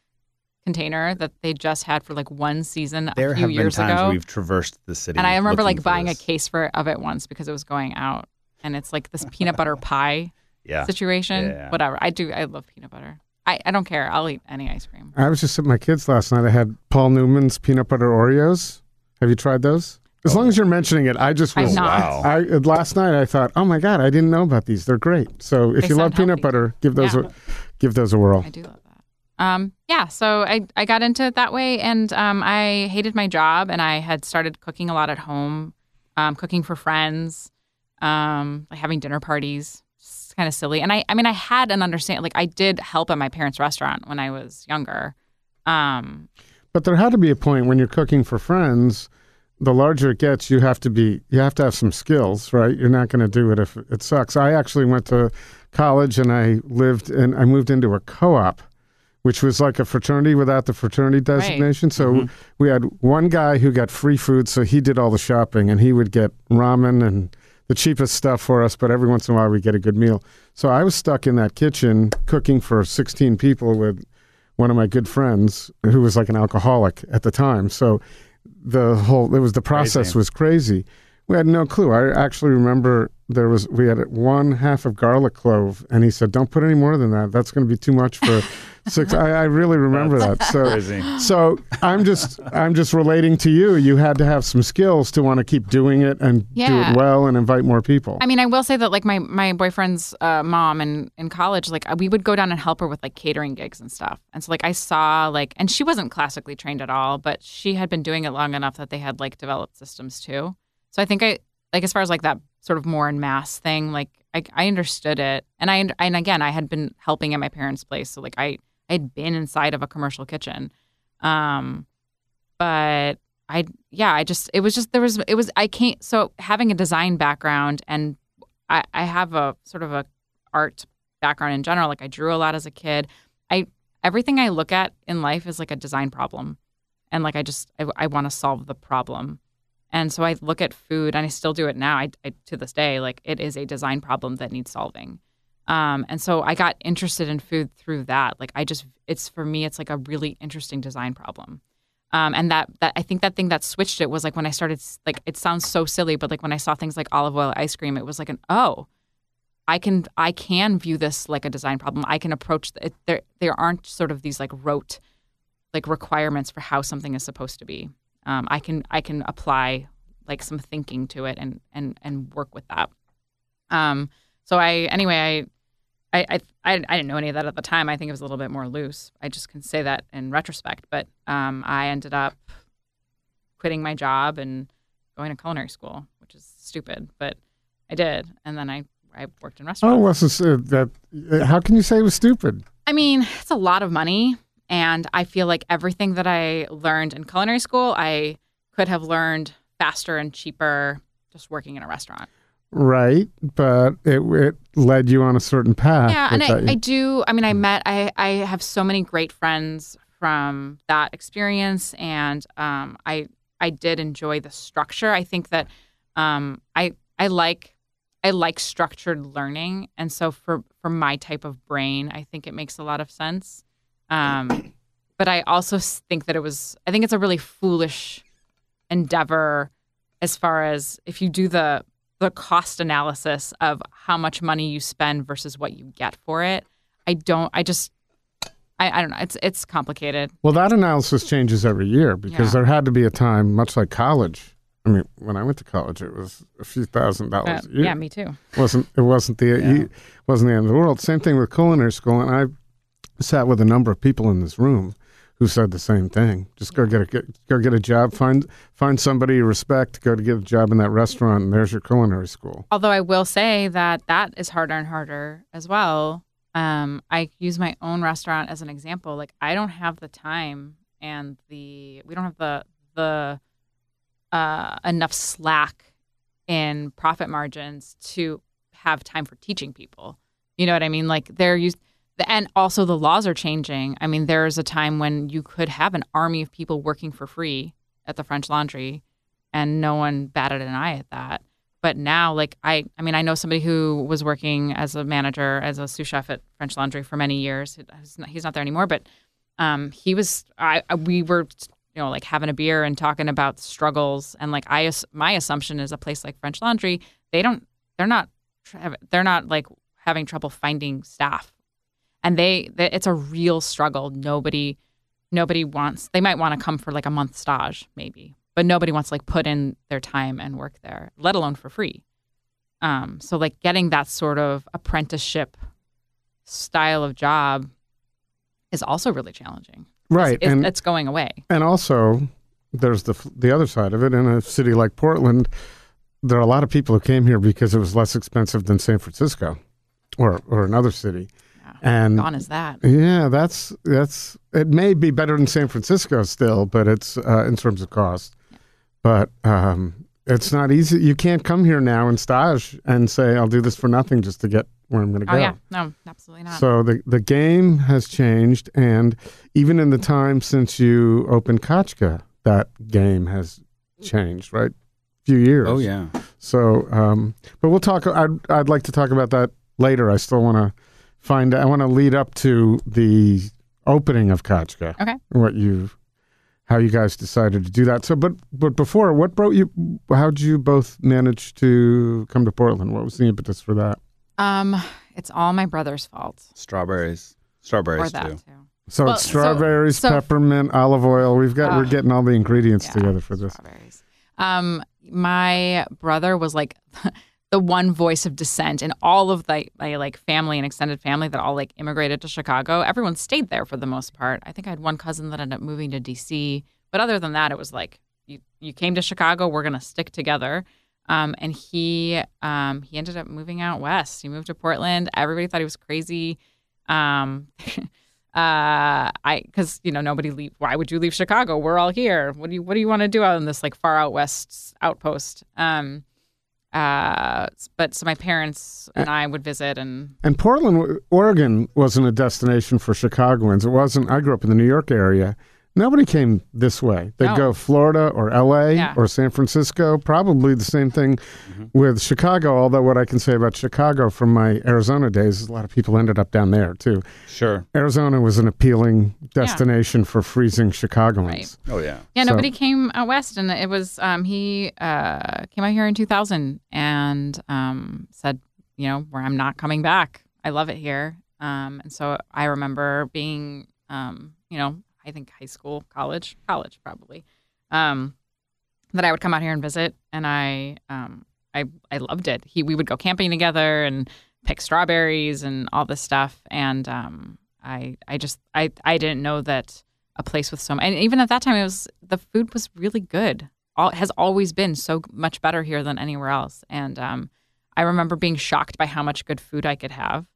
Speaker 5: container that they just had for like one season a
Speaker 4: There
Speaker 5: few
Speaker 4: have been
Speaker 5: years
Speaker 4: times
Speaker 5: ago.
Speaker 4: we've traversed the city.
Speaker 5: and I remember like buying a case for of it once because it was going out, and it's like this peanut butter pie
Speaker 4: Yeah.
Speaker 5: situation.
Speaker 4: Yeah.
Speaker 5: Whatever. I do. I love peanut butter. I, I don't care. I'll eat any ice cream.
Speaker 2: I was just at my kids last night. I had Paul Newman's peanut butter Oreos. Have you tried those? As long as you're mentioning it, I just
Speaker 5: I've not.
Speaker 4: Wow.
Speaker 2: I uh, last night I thought, oh my god, I didn't know about these. They're great. So if
Speaker 5: They
Speaker 2: you love
Speaker 5: sound
Speaker 2: peanut
Speaker 5: healthy.
Speaker 2: butter, give those
Speaker 5: Yeah.
Speaker 2: a, give those a whirl.
Speaker 5: I do love that. Um, yeah, so I, I got into it that way, and um, I hated my job, and I had started cooking a lot at home, um, cooking for friends, um, like having dinner parties. It's kind of silly, and I, I mean, I had an understanding. Like, I did help at my parents' restaurant when I was younger. Um,
Speaker 2: But there had to be a point when you're cooking for friends. The larger it gets, you have to be you have to have some skills, right? You're not going to do it if it sucks. I actually went to college and I lived and I moved into a co-op, which was like a fraternity without the fraternity designation. So we had one guy who got free food, so he did all the shopping and he would get ramen and the cheapest stuff for us, but every once in a while we get a good meal. So I was stuck in that kitchen cooking for 16 people with one of my good friends who was like an alcoholic at the time. So the whole it was the process
Speaker 4: Crazy.
Speaker 2: was crazy. We had no clue. I actually remember there was we had one half of garlic clove, and he said, "Don't put any more than that. That's going to be too much for six. I, I really remember that. So
Speaker 4: Crazy.
Speaker 2: so I'm just I'm just relating to you. You had to have some skills to want to keep doing it and do it well and invite more people.
Speaker 5: I mean, I will say that like my my boyfriend's uh, mom in in college, like we would go down and help her with like catering gigs and stuff. And so like I saw like, and she wasn't classically trained at all, but she had been doing it long enough that they had like developed systems too. So I think I like as far as like that sort of more in mass thing, like I I understood it, and I and again I had been helping at my parents' place, so like I I had been inside of a commercial kitchen, um, but I yeah I just it was just there was it was I can't so having a design background and I I have a sort of a art background in general like I drew a lot as a kid. I everything I look at in life is like a design problem. And like I just I, I want to solve the problem. And so I look at food and I still do it now. I, I to this day like it is a design problem that needs solving um, and so I got interested in food through that like I just it's for me it's like a really interesting design problem um, and that that I think that thing that switched it was like when I started like it sounds so silly, but like when I saw things like olive oil ice cream, it was like an oh, I can I can view this like a design problem. I can approach it. There there aren't sort of these like rote like requirements for how something is supposed to be. Um, I can I can apply like some thinking to it and and and work with that. Um, so I anyway I I, I I I didn't know any of that at the time. I think it was a little bit more loose. I just can say that in retrospect. But um, I ended up quitting my job and going to culinary school, which is stupid, but I did. And then I I worked in restaurants.
Speaker 2: oh,
Speaker 5: restaurants.
Speaker 2: wasn't uh, that? Uh, how can you say it was stupid?
Speaker 5: I mean, it's a lot of money. And I feel like everything that I learned in culinary school, I could have learned faster and cheaper just working in a restaurant.
Speaker 2: Right, but it it led you on a certain path.
Speaker 5: Yeah, and I, I do. I mean, I met. I I have so many great friends from that experience, and um, I I did enjoy the structure. I think that Um, I I like I like structured learning, and so for for my type of brain, I think it makes a lot of sense. Um, but I also think that it was I think it's a really foolish endeavor as far as if you do the the cost analysis of how much money you spend versus what you get for it. I don't. I just. I, I don't know. It's it's complicated.
Speaker 2: Well, that analysis changes every year because
Speaker 5: Yeah.
Speaker 2: there had to be a time, much like college. I mean, when I went to college, it was a few thousand
Speaker 5: Uh,
Speaker 2: dollars a year.
Speaker 5: yeah, me too.
Speaker 2: wasn't it wasn't the it wasn't the end of the world. Same thing with culinary school, and I sat with a number of people in this room who said the same thing. Just go get a go get a job, find find somebody you respect, go to get a job in that restaurant, and there's your culinary school.
Speaker 5: Although I will say that that is harder and harder as well. Um, I use my own restaurant as an example. Like I don't have the time and the we don't have the the uh, enough slack in profit margins to have time for teaching people. You know what I mean? Like they're used, and also the laws are changing. I mean, there is a time when you could have an army of people working for free at the French Laundry, and no one batted an eye at that. But now, like I, I mean, I know somebody who was working as a manager, as a sous chef at French Laundry for many years. He's not, there anymore, but um, he was. I, we were, you know, like having a beer and talking about struggles. And like I, my assumption is a place like French Laundry, they don't, they're not, they're not like having trouble finding staff, and they, they it's a real struggle. Nobody, nobody wants. They might want to come for like a month stage, maybe, but nobody wants to like put in their time and work there, let alone for free. Um, so like getting that sort of apprenticeship style of job is also really challenging.
Speaker 2: Right,
Speaker 5: It's,
Speaker 2: and
Speaker 5: it's going away.
Speaker 2: and also there's the the other side of it. In a city like Portland, there are a lot of people who came here because it was less expensive than San Francisco, or or another city. And
Speaker 5: Gone is that.
Speaker 2: Yeah, that's that's it. May be better than San Francisco still, but it's uh, in terms of cost. But um, it's not easy. You can't come here now and stage and say I'll do this for nothing just to get where I'm going to go.
Speaker 5: Oh yeah, no, absolutely not.
Speaker 2: So the the game has changed, and even in the time since you opened Kachka, that game has changed, right? Few years.
Speaker 4: Oh yeah.
Speaker 2: So, um, but we'll talk. I'd, I'd like to talk about that later. I still want to find. I want to lead up to the opening of Kachka.
Speaker 5: Okay.
Speaker 2: What you, how you guys decided to do that. So, but but before, what brought you? How did you both manage to come to Portland? What was the impetus for that?
Speaker 5: um, it's all my brother's fault,
Speaker 4: Strawberries.
Speaker 5: or
Speaker 4: Strawberries
Speaker 5: that
Speaker 4: too.
Speaker 5: too.
Speaker 2: So
Speaker 5: Well,
Speaker 2: it's strawberries,
Speaker 5: so-
Speaker 2: peppermint, olive oil. We've got. we're
Speaker 5: Ah.
Speaker 2: getting all the ingredients
Speaker 5: Yeah,
Speaker 2: together for this.
Speaker 5: Strawberries. Um, my brother was like the one voice of dissent in all of the my like family and extended family that all like immigrated to Chicago. Everyone stayed there for the most part. I think I had one cousin that ended up moving to DC, but other than that, it was like you you came to Chicago, we're gonna stick together. Um, and he um, he ended up moving out west. He moved to Portland. Everybody thought he was crazy. Um, uh i because you know nobody leave why would you leave chicago we're all here what do you what do you want to do out in this like far out west outpost um uh but so my parents and i would visit and
Speaker 2: And Portland, Oregon, wasn't a destination for Chicagoans. It wasn't. I grew up in the New York area. Nobody came this way. They'd
Speaker 5: No.
Speaker 2: go Florida or L.A.
Speaker 5: Yeah.
Speaker 2: or San Francisco. Probably the same thing with Chicago. Although what I can say about Chicago from my Arizona days is a lot of people ended up down there too.
Speaker 4: Sure.
Speaker 2: Arizona was an appealing destination for freezing Chicagoans.
Speaker 5: Right.
Speaker 4: Oh yeah.
Speaker 5: yeah
Speaker 2: So-
Speaker 5: nobody came out west and it was um he uh came out here in 2000 and um said you know where i'm not coming back i love it here um and so i remember being um you know i think high school college college probably um that i would come out here and visit. And i um i i loved it. He we would go camping together and pick strawberries and all this stuff. And um i i just i i didn't know that a place with so and even at that time it was the food was really good. All has always been so much better here than anywhere else. And um i remember being shocked by how much good food i could have.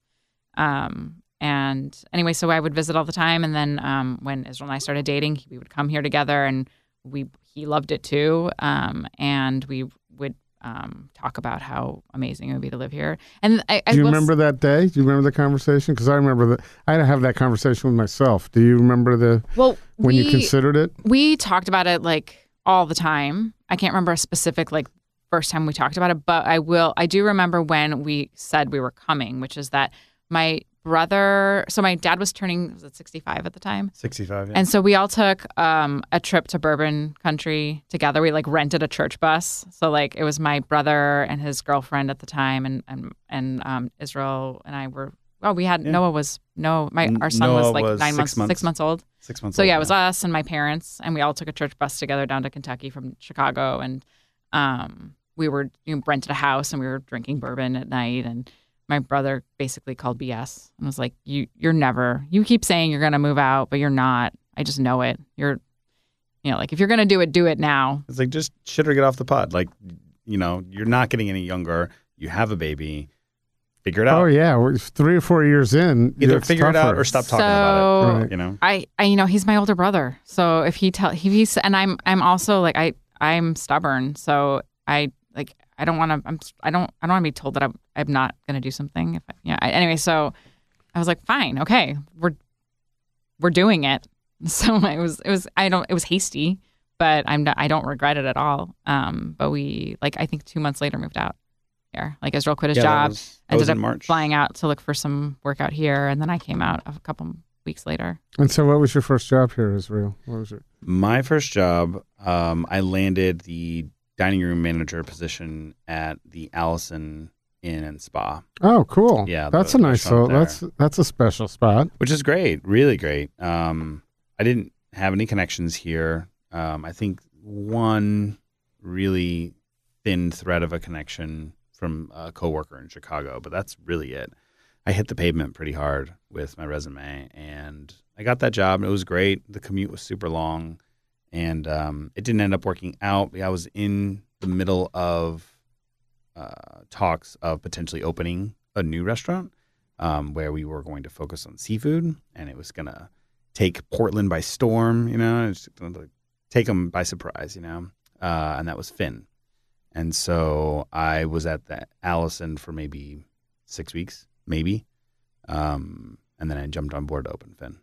Speaker 5: Um and anyway so i would visit all the time and then um when israel and i started dating we would come here together and we he loved it too um and we would um talk about how amazing it would be to live here and i, I
Speaker 2: Do you
Speaker 5: s-
Speaker 2: remember that day? Do you remember the conversation? Because I remember that. I had to have that conversation with myself. Do you remember the
Speaker 5: well
Speaker 2: when you considered it?
Speaker 5: we talked about it like all the time. I can't remember a specific like first time we talked about it, but I will. I do remember when we said we were coming, which is that my brother. So my dad was turning was it 65 at the time,
Speaker 4: 65. Yeah.
Speaker 5: and so we all took um, a trip to Bourbon Country together. We like rented a church bus. So like it was my brother and his girlfriend at the time, and and and um, Israel and I were. Oh, we had
Speaker 4: Yeah.
Speaker 5: Noah was no, my our son
Speaker 4: Noah
Speaker 5: was like
Speaker 4: was
Speaker 5: nine
Speaker 4: six
Speaker 5: months,
Speaker 4: months.
Speaker 5: six months old.
Speaker 4: Six months
Speaker 5: So
Speaker 4: old,
Speaker 5: yeah, it was us and my parents, and we all took a church bus together down to Kentucky from Chicago, and um, we were you know, rented a house and we were drinking bourbon at night, and my brother basically called BS and was like, "You, you're never. You keep saying you're gonna move out, but you're not. I just know it. You're, you know, like if you're gonna do it, do it now.
Speaker 4: It's like just shit or get off the pot. Like, you know, you're not getting any younger. You have a baby. Figure it out.
Speaker 2: Oh yeah, we're three or four years in.
Speaker 4: Either
Speaker 2: it's
Speaker 4: figure it out or stop talking
Speaker 5: so
Speaker 4: about
Speaker 2: Right.
Speaker 4: it. You know.
Speaker 5: I, I, you know, he's my older brother. So if he tell, he, he's, and I'm, I'm also like, I, I'm stubborn. So I, like, I don't want to, I'm, I don't, I don't want to be told that I'm, I'm not going to do something. If I, yeah. I, anyway, so I was like, fine, okay, we're, we're doing it. So it was, it was, I don't, it was hasty, but I'm, not, I don't regret it at all. Um, but we, like, I think two months later moved out here. Like Israel quit his
Speaker 4: Yeah, that
Speaker 5: job,
Speaker 4: was- that was
Speaker 5: ended
Speaker 4: in
Speaker 5: up
Speaker 4: March.
Speaker 5: flying out to look for some work out here, and then I came out a couple weeks later.
Speaker 2: And so, what was your first job here, Israel? What was it?
Speaker 4: My first job, um, I landed the dining room manager position at the Allison Inn and Spa,
Speaker 2: Oh, cool.
Speaker 4: Yeah, the
Speaker 2: that's a nice. So that's that's a special spot.
Speaker 4: which is great, really great. Um, I didn't have any connections here. Um, I think one really thin thread of a connection from a coworker in Chicago, but that's really it. I hit the pavement pretty hard with my resume, and I got that job. and It was great. The commute was super long, and um, it didn't end up working out. I was in the middle of uh, talks of potentially opening a new restaurant um, where we were going to focus on seafood, and it was gonna take Portland by storm. You know, it's gonna take them by surprise. You know, uh, and that was Fin. And so I was at the Allison for maybe six weeks, maybe, um, and then I jumped on board to open Fin.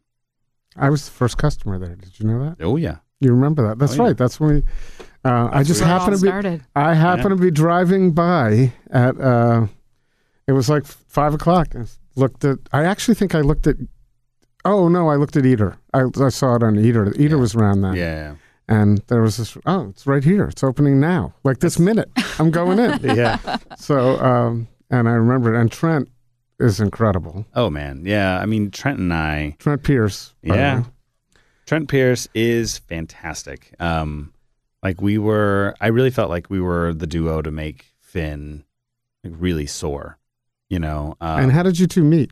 Speaker 2: I was the first customer there. Did you know that?
Speaker 4: Oh yeah,
Speaker 2: You remember that? That's
Speaker 4: Oh, yeah.
Speaker 2: right. That's when we. Uh, I just happened to be.
Speaker 5: started.
Speaker 2: I happened
Speaker 4: Yeah.
Speaker 2: to be driving by at. Uh, it was like five o'clock. I looked at. I actually think I looked at. Oh no, I looked at Eater. I, I saw it on Eater. Eater
Speaker 4: Yeah.
Speaker 2: was around then.
Speaker 4: yeah,
Speaker 2: And there was this. Oh, it's right here. It's opening now. Like this minute. I'm going in.
Speaker 4: yeah.
Speaker 2: So, um, and I remember. And Trent is incredible.
Speaker 4: Oh man, yeah. I mean, Trent and I,
Speaker 2: Trent Pierce.
Speaker 4: Yeah. Trent Pierce is fantastic. Um, like we were, I really felt like we were the duo to make Fin like, really soar. You know, um,
Speaker 2: and how did you two meet?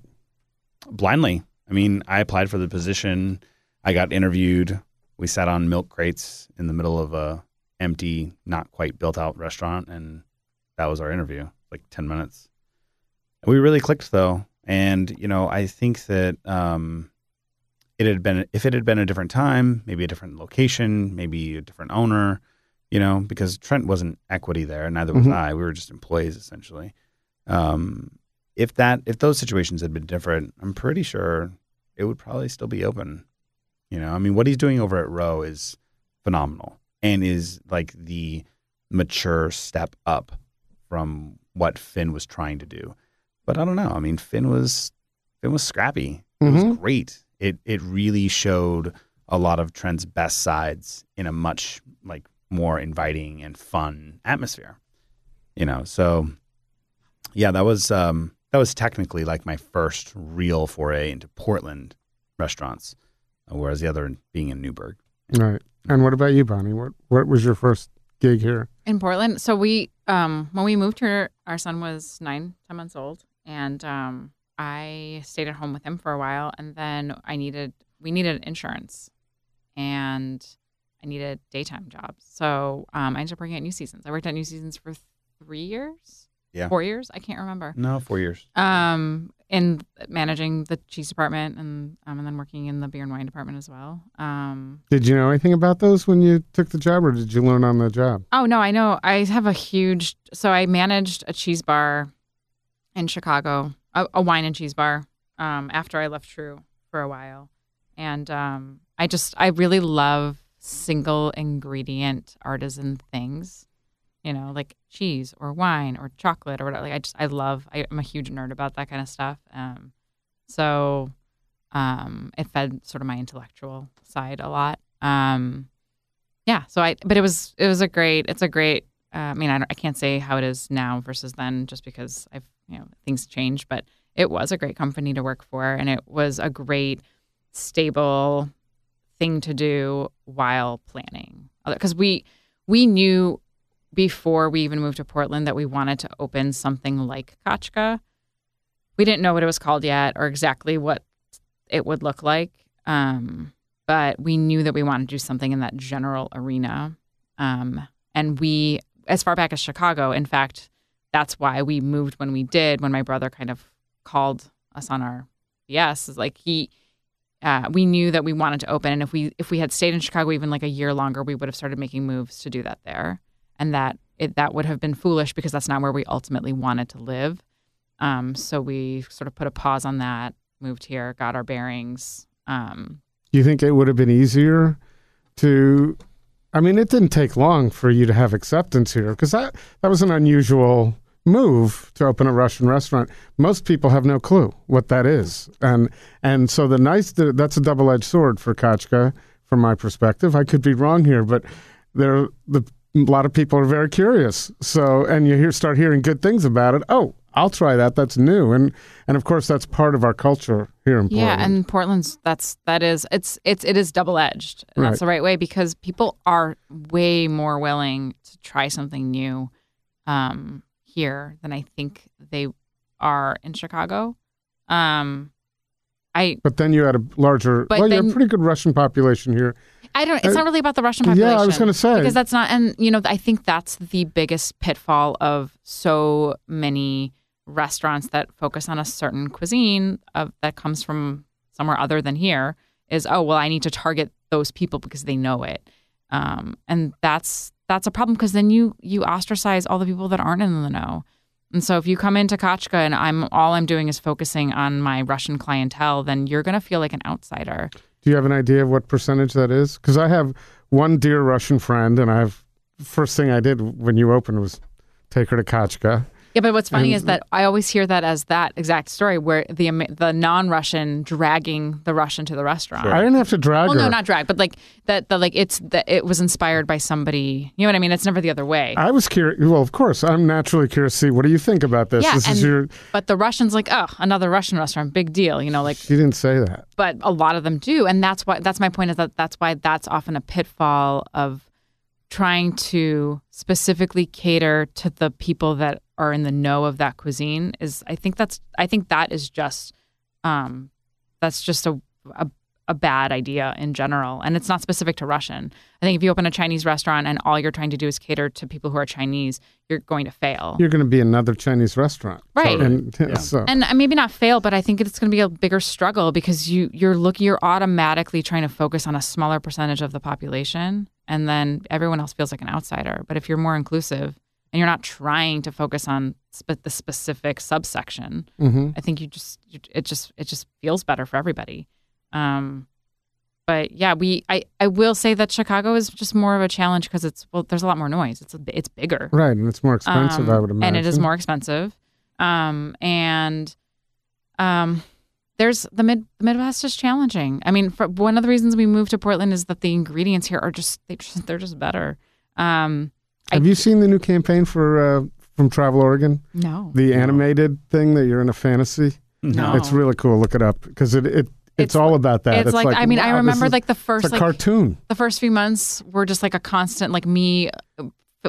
Speaker 4: blindly. I mean, I applied for the position. I got interviewed. We sat on milk crates in the middle of a empty, not quite built out restaurant, and that was our interview. Like ten minutes. We really clicked though, and you know, I think that um, it had been if it had been a different time, maybe a different location, maybe a different owner. You know, because Trent wasn't equity there, neither was
Speaker 2: Mhm.
Speaker 4: I. We were just employees essentially. Um, if that if those situations had been different, I'm pretty sure it would probably still be open. You know, I mean, what he's doing over at Roe is phenomenal and is like the mature step up from what Fin was trying to do. But I don't know. I mean, Fin was Fin was scrappy. It was
Speaker 2: Mhm.
Speaker 4: great. It it really showed a lot of Trent's best sides in a much like more inviting and fun atmosphere. You know, so yeah, that was um, that was technically like my first real foray into Portland restaurants, whereas the other being in Newberg.
Speaker 2: Right. And what about you, Bonnie? What What was your first gig here?
Speaker 5: in Portland. So we, um, when we moved here, our son was nine, ten months old, and um, I stayed at home with him for a while, and then I needed, we needed insurance, and I needed daytime jobs. So um, I ended up working at New Seasons. I worked at New Seasons for three years,
Speaker 4: Yeah.
Speaker 5: four years. I can't remember.
Speaker 4: No, four years.
Speaker 5: Um, in managing the cheese department, and um, and then working in the beer and wine department as well. Um,
Speaker 2: Did you know anything about those when you took the job, or did you learn on the job?
Speaker 5: Oh no, I know. I have a huge. So I managed a cheese bar in Chicago, a, a wine and cheese bar. Um, after I left True for a while, and um, I just I really love single ingredient artisan things. you know, like cheese or wine or chocolate or whatever. Like I just I love. I, I'm a huge nerd about that kind of stuff. Um, so um, it fed sort of my intellectual side a lot. Um, yeah. So I, but it was it was a great. It's a great. Uh, I mean, I, I can't say how it is now versus then, just because I've you know things change. But it was a great company to work for, and it was a great stable thing to do while planning because we we knew before we even moved to Portland that we wanted to open something like Kachka. We didn't know what it was called yet or exactly what it would look like. Um, but we knew that we wanted to do something in that general arena. Um, and we, as far back as Chicago, in fact, that's why we moved when we did, when my brother kind of called us on our yes, is like he, uh, we knew that we wanted to open. And if we, if we had stayed in Chicago even like a year longer, we would have started making moves to do that there. And that it, that would have been foolish because that's not where we ultimately wanted to live. Um, so we sort of put a pause on that, moved here, got our bearings. Um,
Speaker 2: you think it would have been easier to? I mean, it didn't take long for you to have acceptance here because that that was an unusual move to open a Russian restaurant. Most people have no clue what that is, and and so the nice that's a double edged sword for Kachka from my perspective. I could be wrong here, but there the a lot of people are very curious. So and you hear start hearing good things about it. Oh, I'll try that. That's new, and and of course that's part of our culture here in Portland.
Speaker 5: Yeah, and Portland's that's that is it's it's it is double edged. And
Speaker 2: Right.
Speaker 5: That's the right way because people are way more willing to try something new um, here than I think they are in Chicago. Um, I
Speaker 2: But then you had a larger,
Speaker 5: But
Speaker 2: well, you have a pretty good Russian population here.
Speaker 5: I don't. It's
Speaker 2: Uh,
Speaker 5: not really about the Russian population.
Speaker 2: yeah, I was gonna say.
Speaker 5: because that's not. And you know, I think that's the biggest pitfall of so many restaurants that focus on a certain cuisine of that comes from somewhere other than here. Is oh well, I need to target those people because they know it, um, and that's that's a problem because then you you ostracize all the people that aren't in the know. And so if you come into Kachka and I'm all I'm doing is focusing on my Russian clientele, then you're gonna feel like an outsider.
Speaker 2: Do you have an idea of what percentage that is? Because I have one dear Russian friend, and I've first thing I did when you opened was take her to Kachka.
Speaker 5: Yeah, but what's funny
Speaker 2: And-
Speaker 5: is um, that I always hear that as that exact story where the the non-Russian dragging the Russian to the restaurant.
Speaker 2: I didn't have to drag
Speaker 5: Well,
Speaker 2: her.
Speaker 5: no, not drag, but like that. The like it's that it was inspired by somebody. You know what I mean? It's never the other way.
Speaker 2: I was curious. Well, of course, I'm naturally curious. to See, what do you think about this?
Speaker 5: yeah,
Speaker 2: this
Speaker 5: and,
Speaker 2: is your.
Speaker 5: but the Russians like, oh, another Russian restaurant, big deal. You know, like
Speaker 2: She didn't say that.
Speaker 5: but a lot of them do and that's why that's my point is that that's why that's often a pitfall of trying to specifically cater to the people that are in the know of that cuisine is i think that's i think that is just um that's just a, a a bad idea in general and it's not specific to russian i think if you open a chinese restaurant and all you're trying to do is cater to people who are chinese you're going to fail
Speaker 2: You're going to be another Chinese restaurant,
Speaker 5: Right.
Speaker 2: And
Speaker 4: Yeah.
Speaker 2: so
Speaker 5: and uh, maybe not fail, but I think it's going to be a bigger struggle because you you're looking you're automatically trying to focus on a smaller percentage of the population, and then everyone else feels like an outsider. But if you're more inclusive and you're not trying to focus on spe- the specific subsection,
Speaker 2: Mhm.
Speaker 5: I think you just it just it just feels better for everybody. Um, but yeah, we I I will say that Chicago is just more of a challenge because it's well, there's a lot more noise. It's a, it's bigger
Speaker 2: right, and it's more expensive.
Speaker 5: um,
Speaker 2: I would imagine.
Speaker 5: and it is more expensive. Um, and um, there's the mid the Midwest is challenging. I mean, for, one of the reasons we moved to Portland is that the ingredients here are just they just they're just better. Um, I-
Speaker 2: Have you seen the new campaign for uh, from Travel Oregon?
Speaker 5: no,
Speaker 2: The animated thing that you're in a fantasy.
Speaker 5: No.
Speaker 2: It's really cool. Look it up because it, it it's,
Speaker 5: It's-
Speaker 2: all about that.
Speaker 5: it's, like, I mean, I
Speaker 2: wow, this
Speaker 5: remember
Speaker 2: is-
Speaker 5: like the
Speaker 2: it's
Speaker 5: first
Speaker 2: a
Speaker 5: like
Speaker 2: cartoon.
Speaker 5: the first few months were just like a constant like me uh,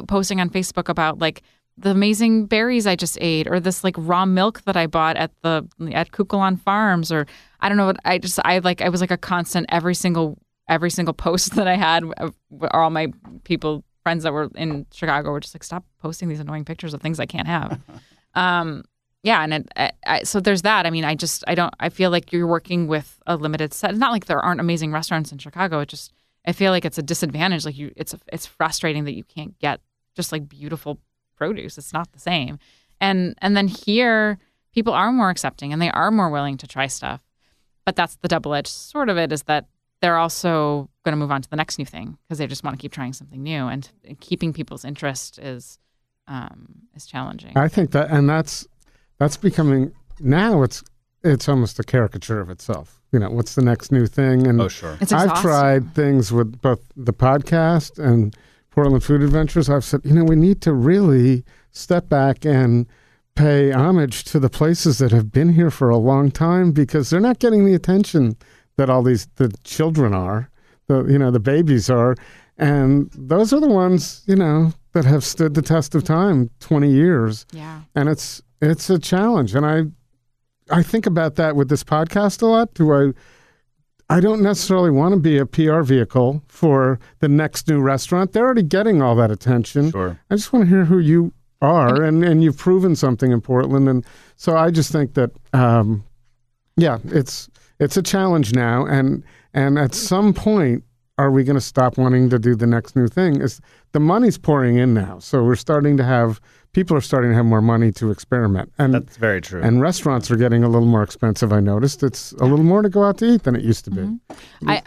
Speaker 5: posting on Facebook about like the amazing berries I just ate or this like raw milk that I bought at the at Kookoolan Farms or I don't know what I just I like I was like a constant every single every single post that I had uh, all my people friends that were in Chicago were just like stop posting these annoying pictures of things I can't have. um yeah, and it, I, I, so there's that. I mean, I just I don't I feel like you're working with a limited set. It's not like there aren't amazing restaurants in Chicago. It just I feel like it's a disadvantage. Like you, it's it's frustrating that you can't get just like beautiful produce. It's not the same. And and then here, people are more accepting and they are more willing to try stuff. But that's the double edged sort of it is that they're also going to move on to the next new thing because they just want to keep trying something new, and keeping people's interest is um, is challenging.
Speaker 2: I think that, and that's that's becoming now. It's it's almost a caricature of itself. You know, what's the next new thing? And
Speaker 4: Oh, sure.
Speaker 5: It's
Speaker 2: I've tried things with both the podcast and Portland Food Adventures. I've said, you know, we need to really step back and pay homage to the places that have been here for a long time because they're not getting the attention that all these the children are, the you know the babies are, and those are the ones you know that have stood the test of time, twenty years
Speaker 5: Yeah.
Speaker 2: and it's it's a challenge and i i think about that with this podcast a lot. Do i i don't necessarily want to be a pr vehicle for the next new restaurant. They're already getting all that attention.
Speaker 4: Sure.
Speaker 2: i just want to hear who you are and and you've proven something in portland and so i just think that um yeah it's it's a challenge now and and at some point are we going to stop wanting to do the next new thing? Is the money's pouring in now so we're starting to have people are starting to have more money to experiment and
Speaker 4: That's very true.
Speaker 2: and restaurants are getting a little more expensive i noticed it's a little more to go out to eat than it used to be
Speaker 5: I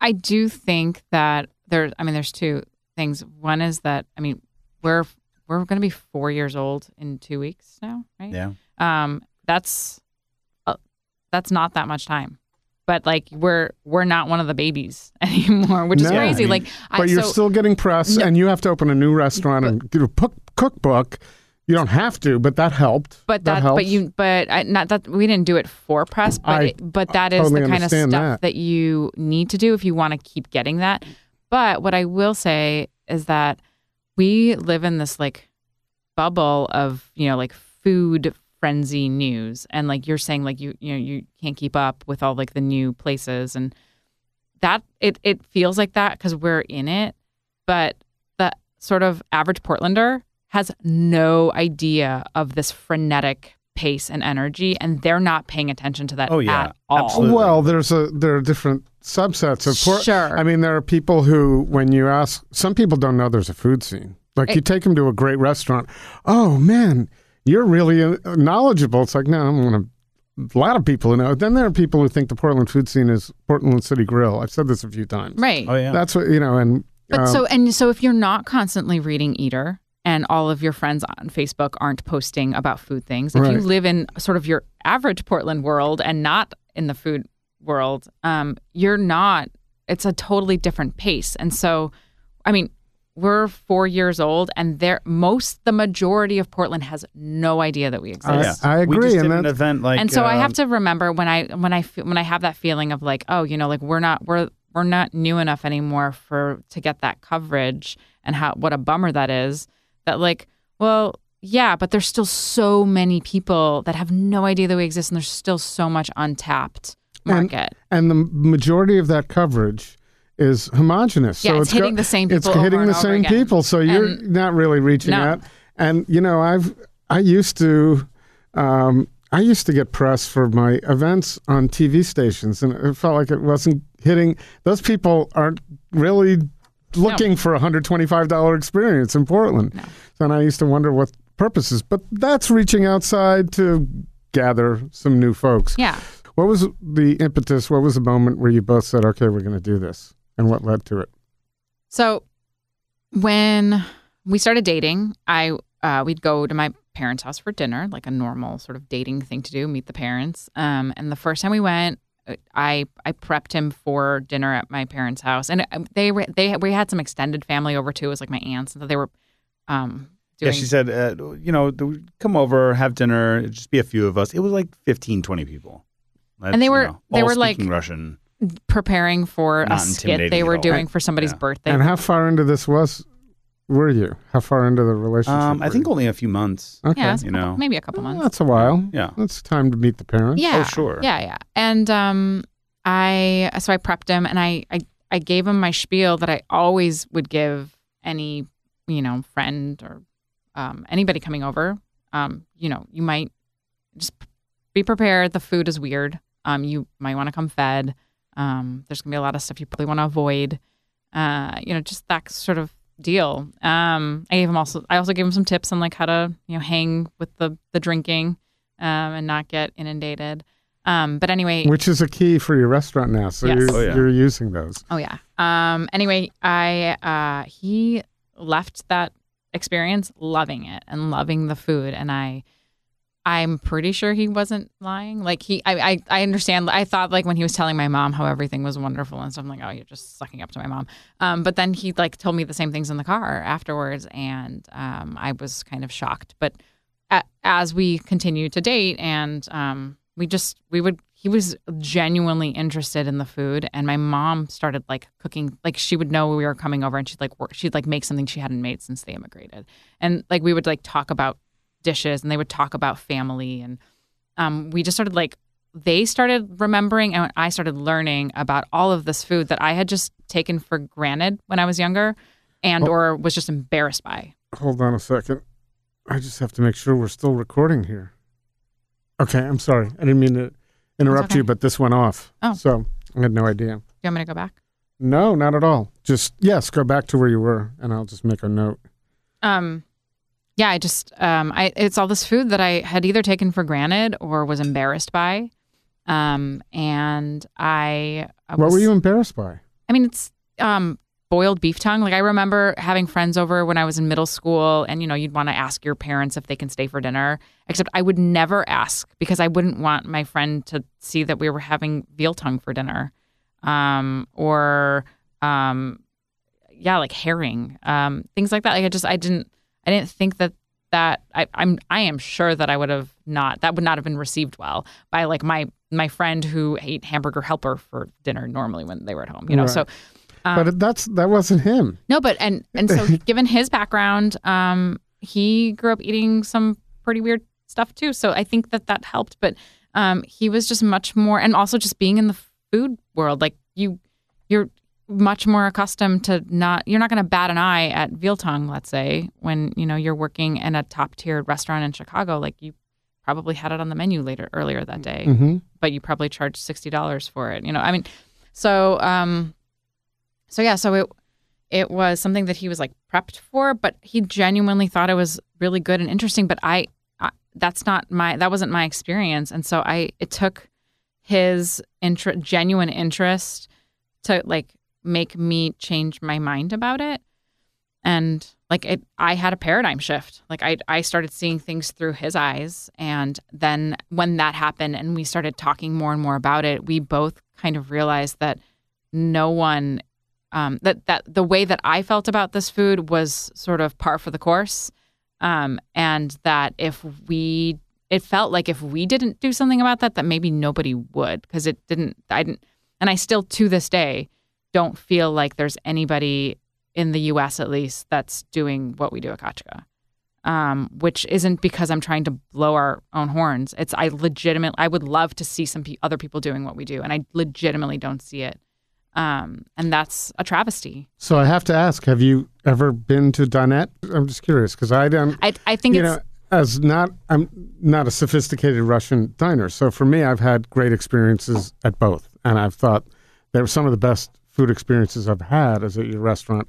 Speaker 5: I do think that there. I mean, there's two things. One is that I mean, we're we're going to be four years old in two weeks now, right?
Speaker 4: yeah.
Speaker 5: Um, that's uh, that's not that much time. But like we're we're not one of the babies anymore, which is
Speaker 2: No.
Speaker 5: crazy.
Speaker 4: I mean,
Speaker 5: like, I,
Speaker 2: but you're
Speaker 5: so,
Speaker 2: still getting press
Speaker 5: No.
Speaker 2: and you have to open a new restaurant and get a cook- cookbook you don't have to but that helped
Speaker 5: But that,
Speaker 2: helps.
Speaker 5: but you, but I, not that we didn't do it for press, but
Speaker 2: I
Speaker 5: it, but that is
Speaker 2: totally
Speaker 5: the kind of stuff
Speaker 2: understand that.
Speaker 5: you need to do if you want to keep getting that. But what I will say is that we live in this like bubble of you know like food frenzy news, and like you're saying like you you know you can't keep up with all like the new places, and that it it feels like that because we're in it, but the sort of average Portlander has no idea of this frenetic pace and energy, and they're not paying attention to that
Speaker 4: Oh, yeah.
Speaker 5: at all.
Speaker 4: Absolutely.
Speaker 2: Well, there's a there are different subsets of por-
Speaker 5: Sure.
Speaker 2: I mean, there are people who, when you ask, some people don't know there's a food scene. Like you take them to a great restaurant. Oh man, you're really uh, knowledgeable. It's like no, I'm gonna. A lot of people who know. Then there are people who think the Portland food scene is Portland City Grill. I've said this a few times.
Speaker 5: Right.
Speaker 4: Oh yeah.
Speaker 2: That's what you know. And
Speaker 5: But
Speaker 2: um,
Speaker 5: so and so if you're not constantly reading Eater and all of your friends on Facebook aren't posting about food things, if you live in sort of your average Portland world and not in the food world, um, you're not. It's a totally different pace. And so, I mean, we're four years old, and there most the majority of Portland has no idea that we
Speaker 2: I,
Speaker 5: exist.
Speaker 2: I
Speaker 4: We
Speaker 2: agree,
Speaker 4: just
Speaker 2: and
Speaker 4: an event like
Speaker 5: and so I
Speaker 4: uh,
Speaker 5: have to remember when I when I when I have that feeling of like, oh, you know, like we're not we're we're not new enough anymore for to get that coverage, and how what a bummer that is. That like, well, yeah, but there's still so many people that have no idea that we exist, and there's still so much untapped market.
Speaker 2: and the majority of that coverage is homogenous.
Speaker 5: Yeah,
Speaker 2: so
Speaker 5: it's hitting
Speaker 2: go-
Speaker 5: the same
Speaker 2: It's
Speaker 5: people over
Speaker 2: hitting the same
Speaker 5: again.
Speaker 2: people, so you're
Speaker 5: And-
Speaker 2: not really reaching
Speaker 5: No.
Speaker 2: out. And you know, I've I used to. Um, I used to get press for my events on TV stations, and it felt like it wasn't hitting. Those people aren't really looking for a hundred twenty-five dollar experience in Portland.
Speaker 5: No.
Speaker 2: And I used to wonder what purposes, but that's reaching outside to gather some new folks.
Speaker 5: yeah.
Speaker 2: What was the impetus? What was the moment where you both said, "Okay, we're going to do this," and what led to it?
Speaker 5: So when we started dating, I uh, we'd go to my parents' house for dinner, like a normal sort of dating thing to do, meet the parents. Um, and the first time we went, uh, I I prepped him for dinner at my parents' house, and uh, they were they we had some extended family over too. It was like my aunts, and so they were um
Speaker 4: Yeah, she said, uh, you know, come over, have dinner. Just be a few of us. It was like 15, 20 people. That's,
Speaker 5: they
Speaker 4: you
Speaker 5: were-
Speaker 4: know,
Speaker 5: they
Speaker 4: all
Speaker 5: were, like,
Speaker 4: Russian.
Speaker 5: Preparing for a skit they were
Speaker 4: all.
Speaker 5: doing for somebody's
Speaker 4: Yeah.
Speaker 5: birthday.
Speaker 2: and how far into this was were you? How far into the relationship?
Speaker 4: Um, I think
Speaker 2: you?
Speaker 4: only a few months.
Speaker 2: Okay.
Speaker 5: yeah,
Speaker 4: you
Speaker 5: couple-
Speaker 4: know.
Speaker 5: maybe a couple
Speaker 2: Well,
Speaker 5: months.
Speaker 2: that's a while.
Speaker 4: Yeah.
Speaker 2: That's time to meet the parents.
Speaker 5: Yeah.
Speaker 4: Oh, sure.
Speaker 5: Yeah, yeah. And um I so I prepped him and I I I gave him my spiel that I always would give any, you know, friend or um anybody coming over. Um, you know, you might just be prepared. The food is weird. Um, you might want to come fed. Um, there's gonna be a lot of stuff you probably want to avoid. Uh, you know, just that sort of deal. Um, I gave him also. I also gave him some tips on like how to you know hang with the the drinking, um, and not get inundated. Um, but anyway,
Speaker 2: Which is a key for your restaurant now. So
Speaker 5: Yes.
Speaker 2: you're,
Speaker 4: Oh, yeah.
Speaker 2: you're using those.
Speaker 5: Oh yeah. Um anyway, I uh he left that experience loving it and loving the food and I I'm pretty sure he wasn't lying. Like he I I, I understand I thought like when he was telling my mom how everything was wonderful and stuff I'm like, oh you're just sucking up to my mom. Um but then he like told me the same things in the car afterwards and um I was kind of shocked. But a, as we continued to date and um we just we would he was genuinely interested in the food and my mom started like cooking like she would know we were coming over and she'd like work she'd like make something she hadn't made since they immigrated and like we would like talk about dishes and they would talk about family and um we just started like they started remembering and I started learning about all of this food that I had just taken for granted when I was younger and or was just embarrassed by.
Speaker 2: Hold on a second. I just have to make sure we're still recording here. Okay, I'm sorry. I didn't mean to interrupt
Speaker 5: okay.
Speaker 2: you, but this went off.
Speaker 5: Oh.
Speaker 2: So I had no idea.
Speaker 5: Do you want me to go back?
Speaker 2: No, not at all. Just, yes, go back to where you were, and I'll just make a note.
Speaker 5: um yeah i just um i it's all this food that i had either taken for granted or was embarrassed by. Um and i, I
Speaker 2: what were you embarrassed by?
Speaker 5: i mean it's um boiled beef tongue. Like i remember having friends over when i was in middle school and you know you'd want to ask your parents if they can stay for dinner except i would never ask because i wouldn't want my friend to see that we were having veal tongue for dinner. Um or um yeah like herring um things like that. Like i just i didn't i didn't think that that I, i'm i am sure that i would have not that would not have been received well by like my my friend who ate hamburger helper for dinner normally when they were at home you know
Speaker 2: Right.
Speaker 5: so um,
Speaker 2: but that's that wasn't him.
Speaker 5: no but and and so given his background um he grew up eating some pretty weird stuff too so i think that that helped but um he was just much more and also just being in the food world like you you're much more accustomed to not you're not going to bat an eye at veal tongue let's say when you know you're working in a top tiered restaurant in chicago like you probably had it on the menu later earlier that day
Speaker 2: hmm
Speaker 5: but you probably charged sixty dollars for it. You know, I mean, so um, so yeah, so it it was something that he was like prepped for, but he genuinely thought it was really good and interesting. But I, I that's not my that wasn't my experience, and so I it took his inter- genuine interest to like make me change my mind about it. And like it i had a paradigm shift. Like i i started seeing things through his eyes. And then when that happened and we started talking more and more about it we both kind of realized that no one um, that that the way that I felt about this food was sort of par for the course, um, and that if we, it felt like if we didn't do something about that, that maybe nobody would because it didn't. I didn't, and I still to this day don't feel like there's anybody in the U.S. at least that's doing what we do at Kachka. Um, which isn't because I'm trying to blow our own horns. It's I legitimately I would love to see some pe- other people doing what we do, and I legitimately don't see it. Um, and that's a travesty.
Speaker 2: So I have to ask: Have you ever been to Dinette? I'm just curious because I don't.
Speaker 5: I I think
Speaker 2: you
Speaker 5: it's
Speaker 2: know, as not I'm not a sophisticated Russian diner, so for me, I've had great experiences at both, and I've thought they were some of the best food experiences I've had is at your restaurant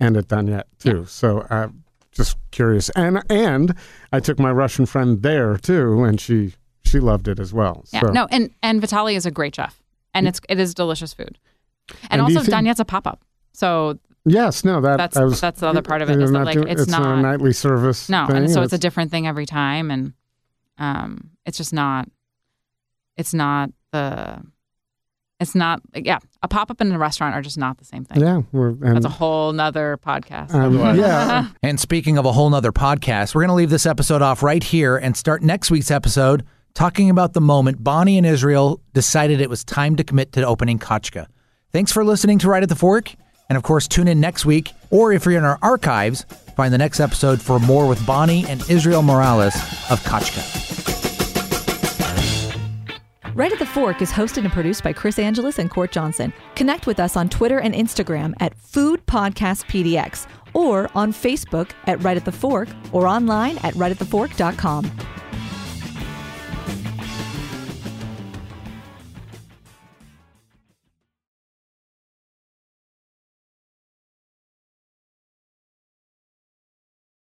Speaker 2: and at Dinette too. So I'm just curious, and and I took my Russian friend there too, and she she loved it as well.
Speaker 5: yeah
Speaker 2: so.
Speaker 5: no, and and Vitaly is a great chef, and it's it is delicious food, and,
Speaker 2: And
Speaker 5: also
Speaker 2: think-
Speaker 5: DaNet's a pop up. So
Speaker 2: Yes, no, that
Speaker 5: That's-
Speaker 2: was,
Speaker 5: that's the other part of it, that,
Speaker 2: not
Speaker 5: like,
Speaker 2: doing-
Speaker 5: it's
Speaker 2: it's not a nightly service.
Speaker 5: no,
Speaker 2: thing,
Speaker 5: and so it's a different thing every time, and um, it's just not, it's not the, it's not yeah, a pop up in a restaurant are just not the same thing.
Speaker 2: yeah, we're, and,
Speaker 5: That's a whole nother podcast.
Speaker 2: um, yeah,
Speaker 1: And speaking of a whole nother podcast, we're going to leave this episode off right here and start next week's episode talking about the moment Bonnie and Israel decided it was time to commit to opening Kachka. Thanks for listening to Right at the Fork. And of course, tune in next week, or if you're in our archives, find the next episode for more with Bonnie and Israel Morales of Kachka.
Speaker 3: Right at the Fork is hosted and produced by Chris Angeles and Cort Johnson. Connect with us on Twitter and Instagram at Food Podcast PDX or on Facebook at Right at the Fork or online at rightatthefork.com.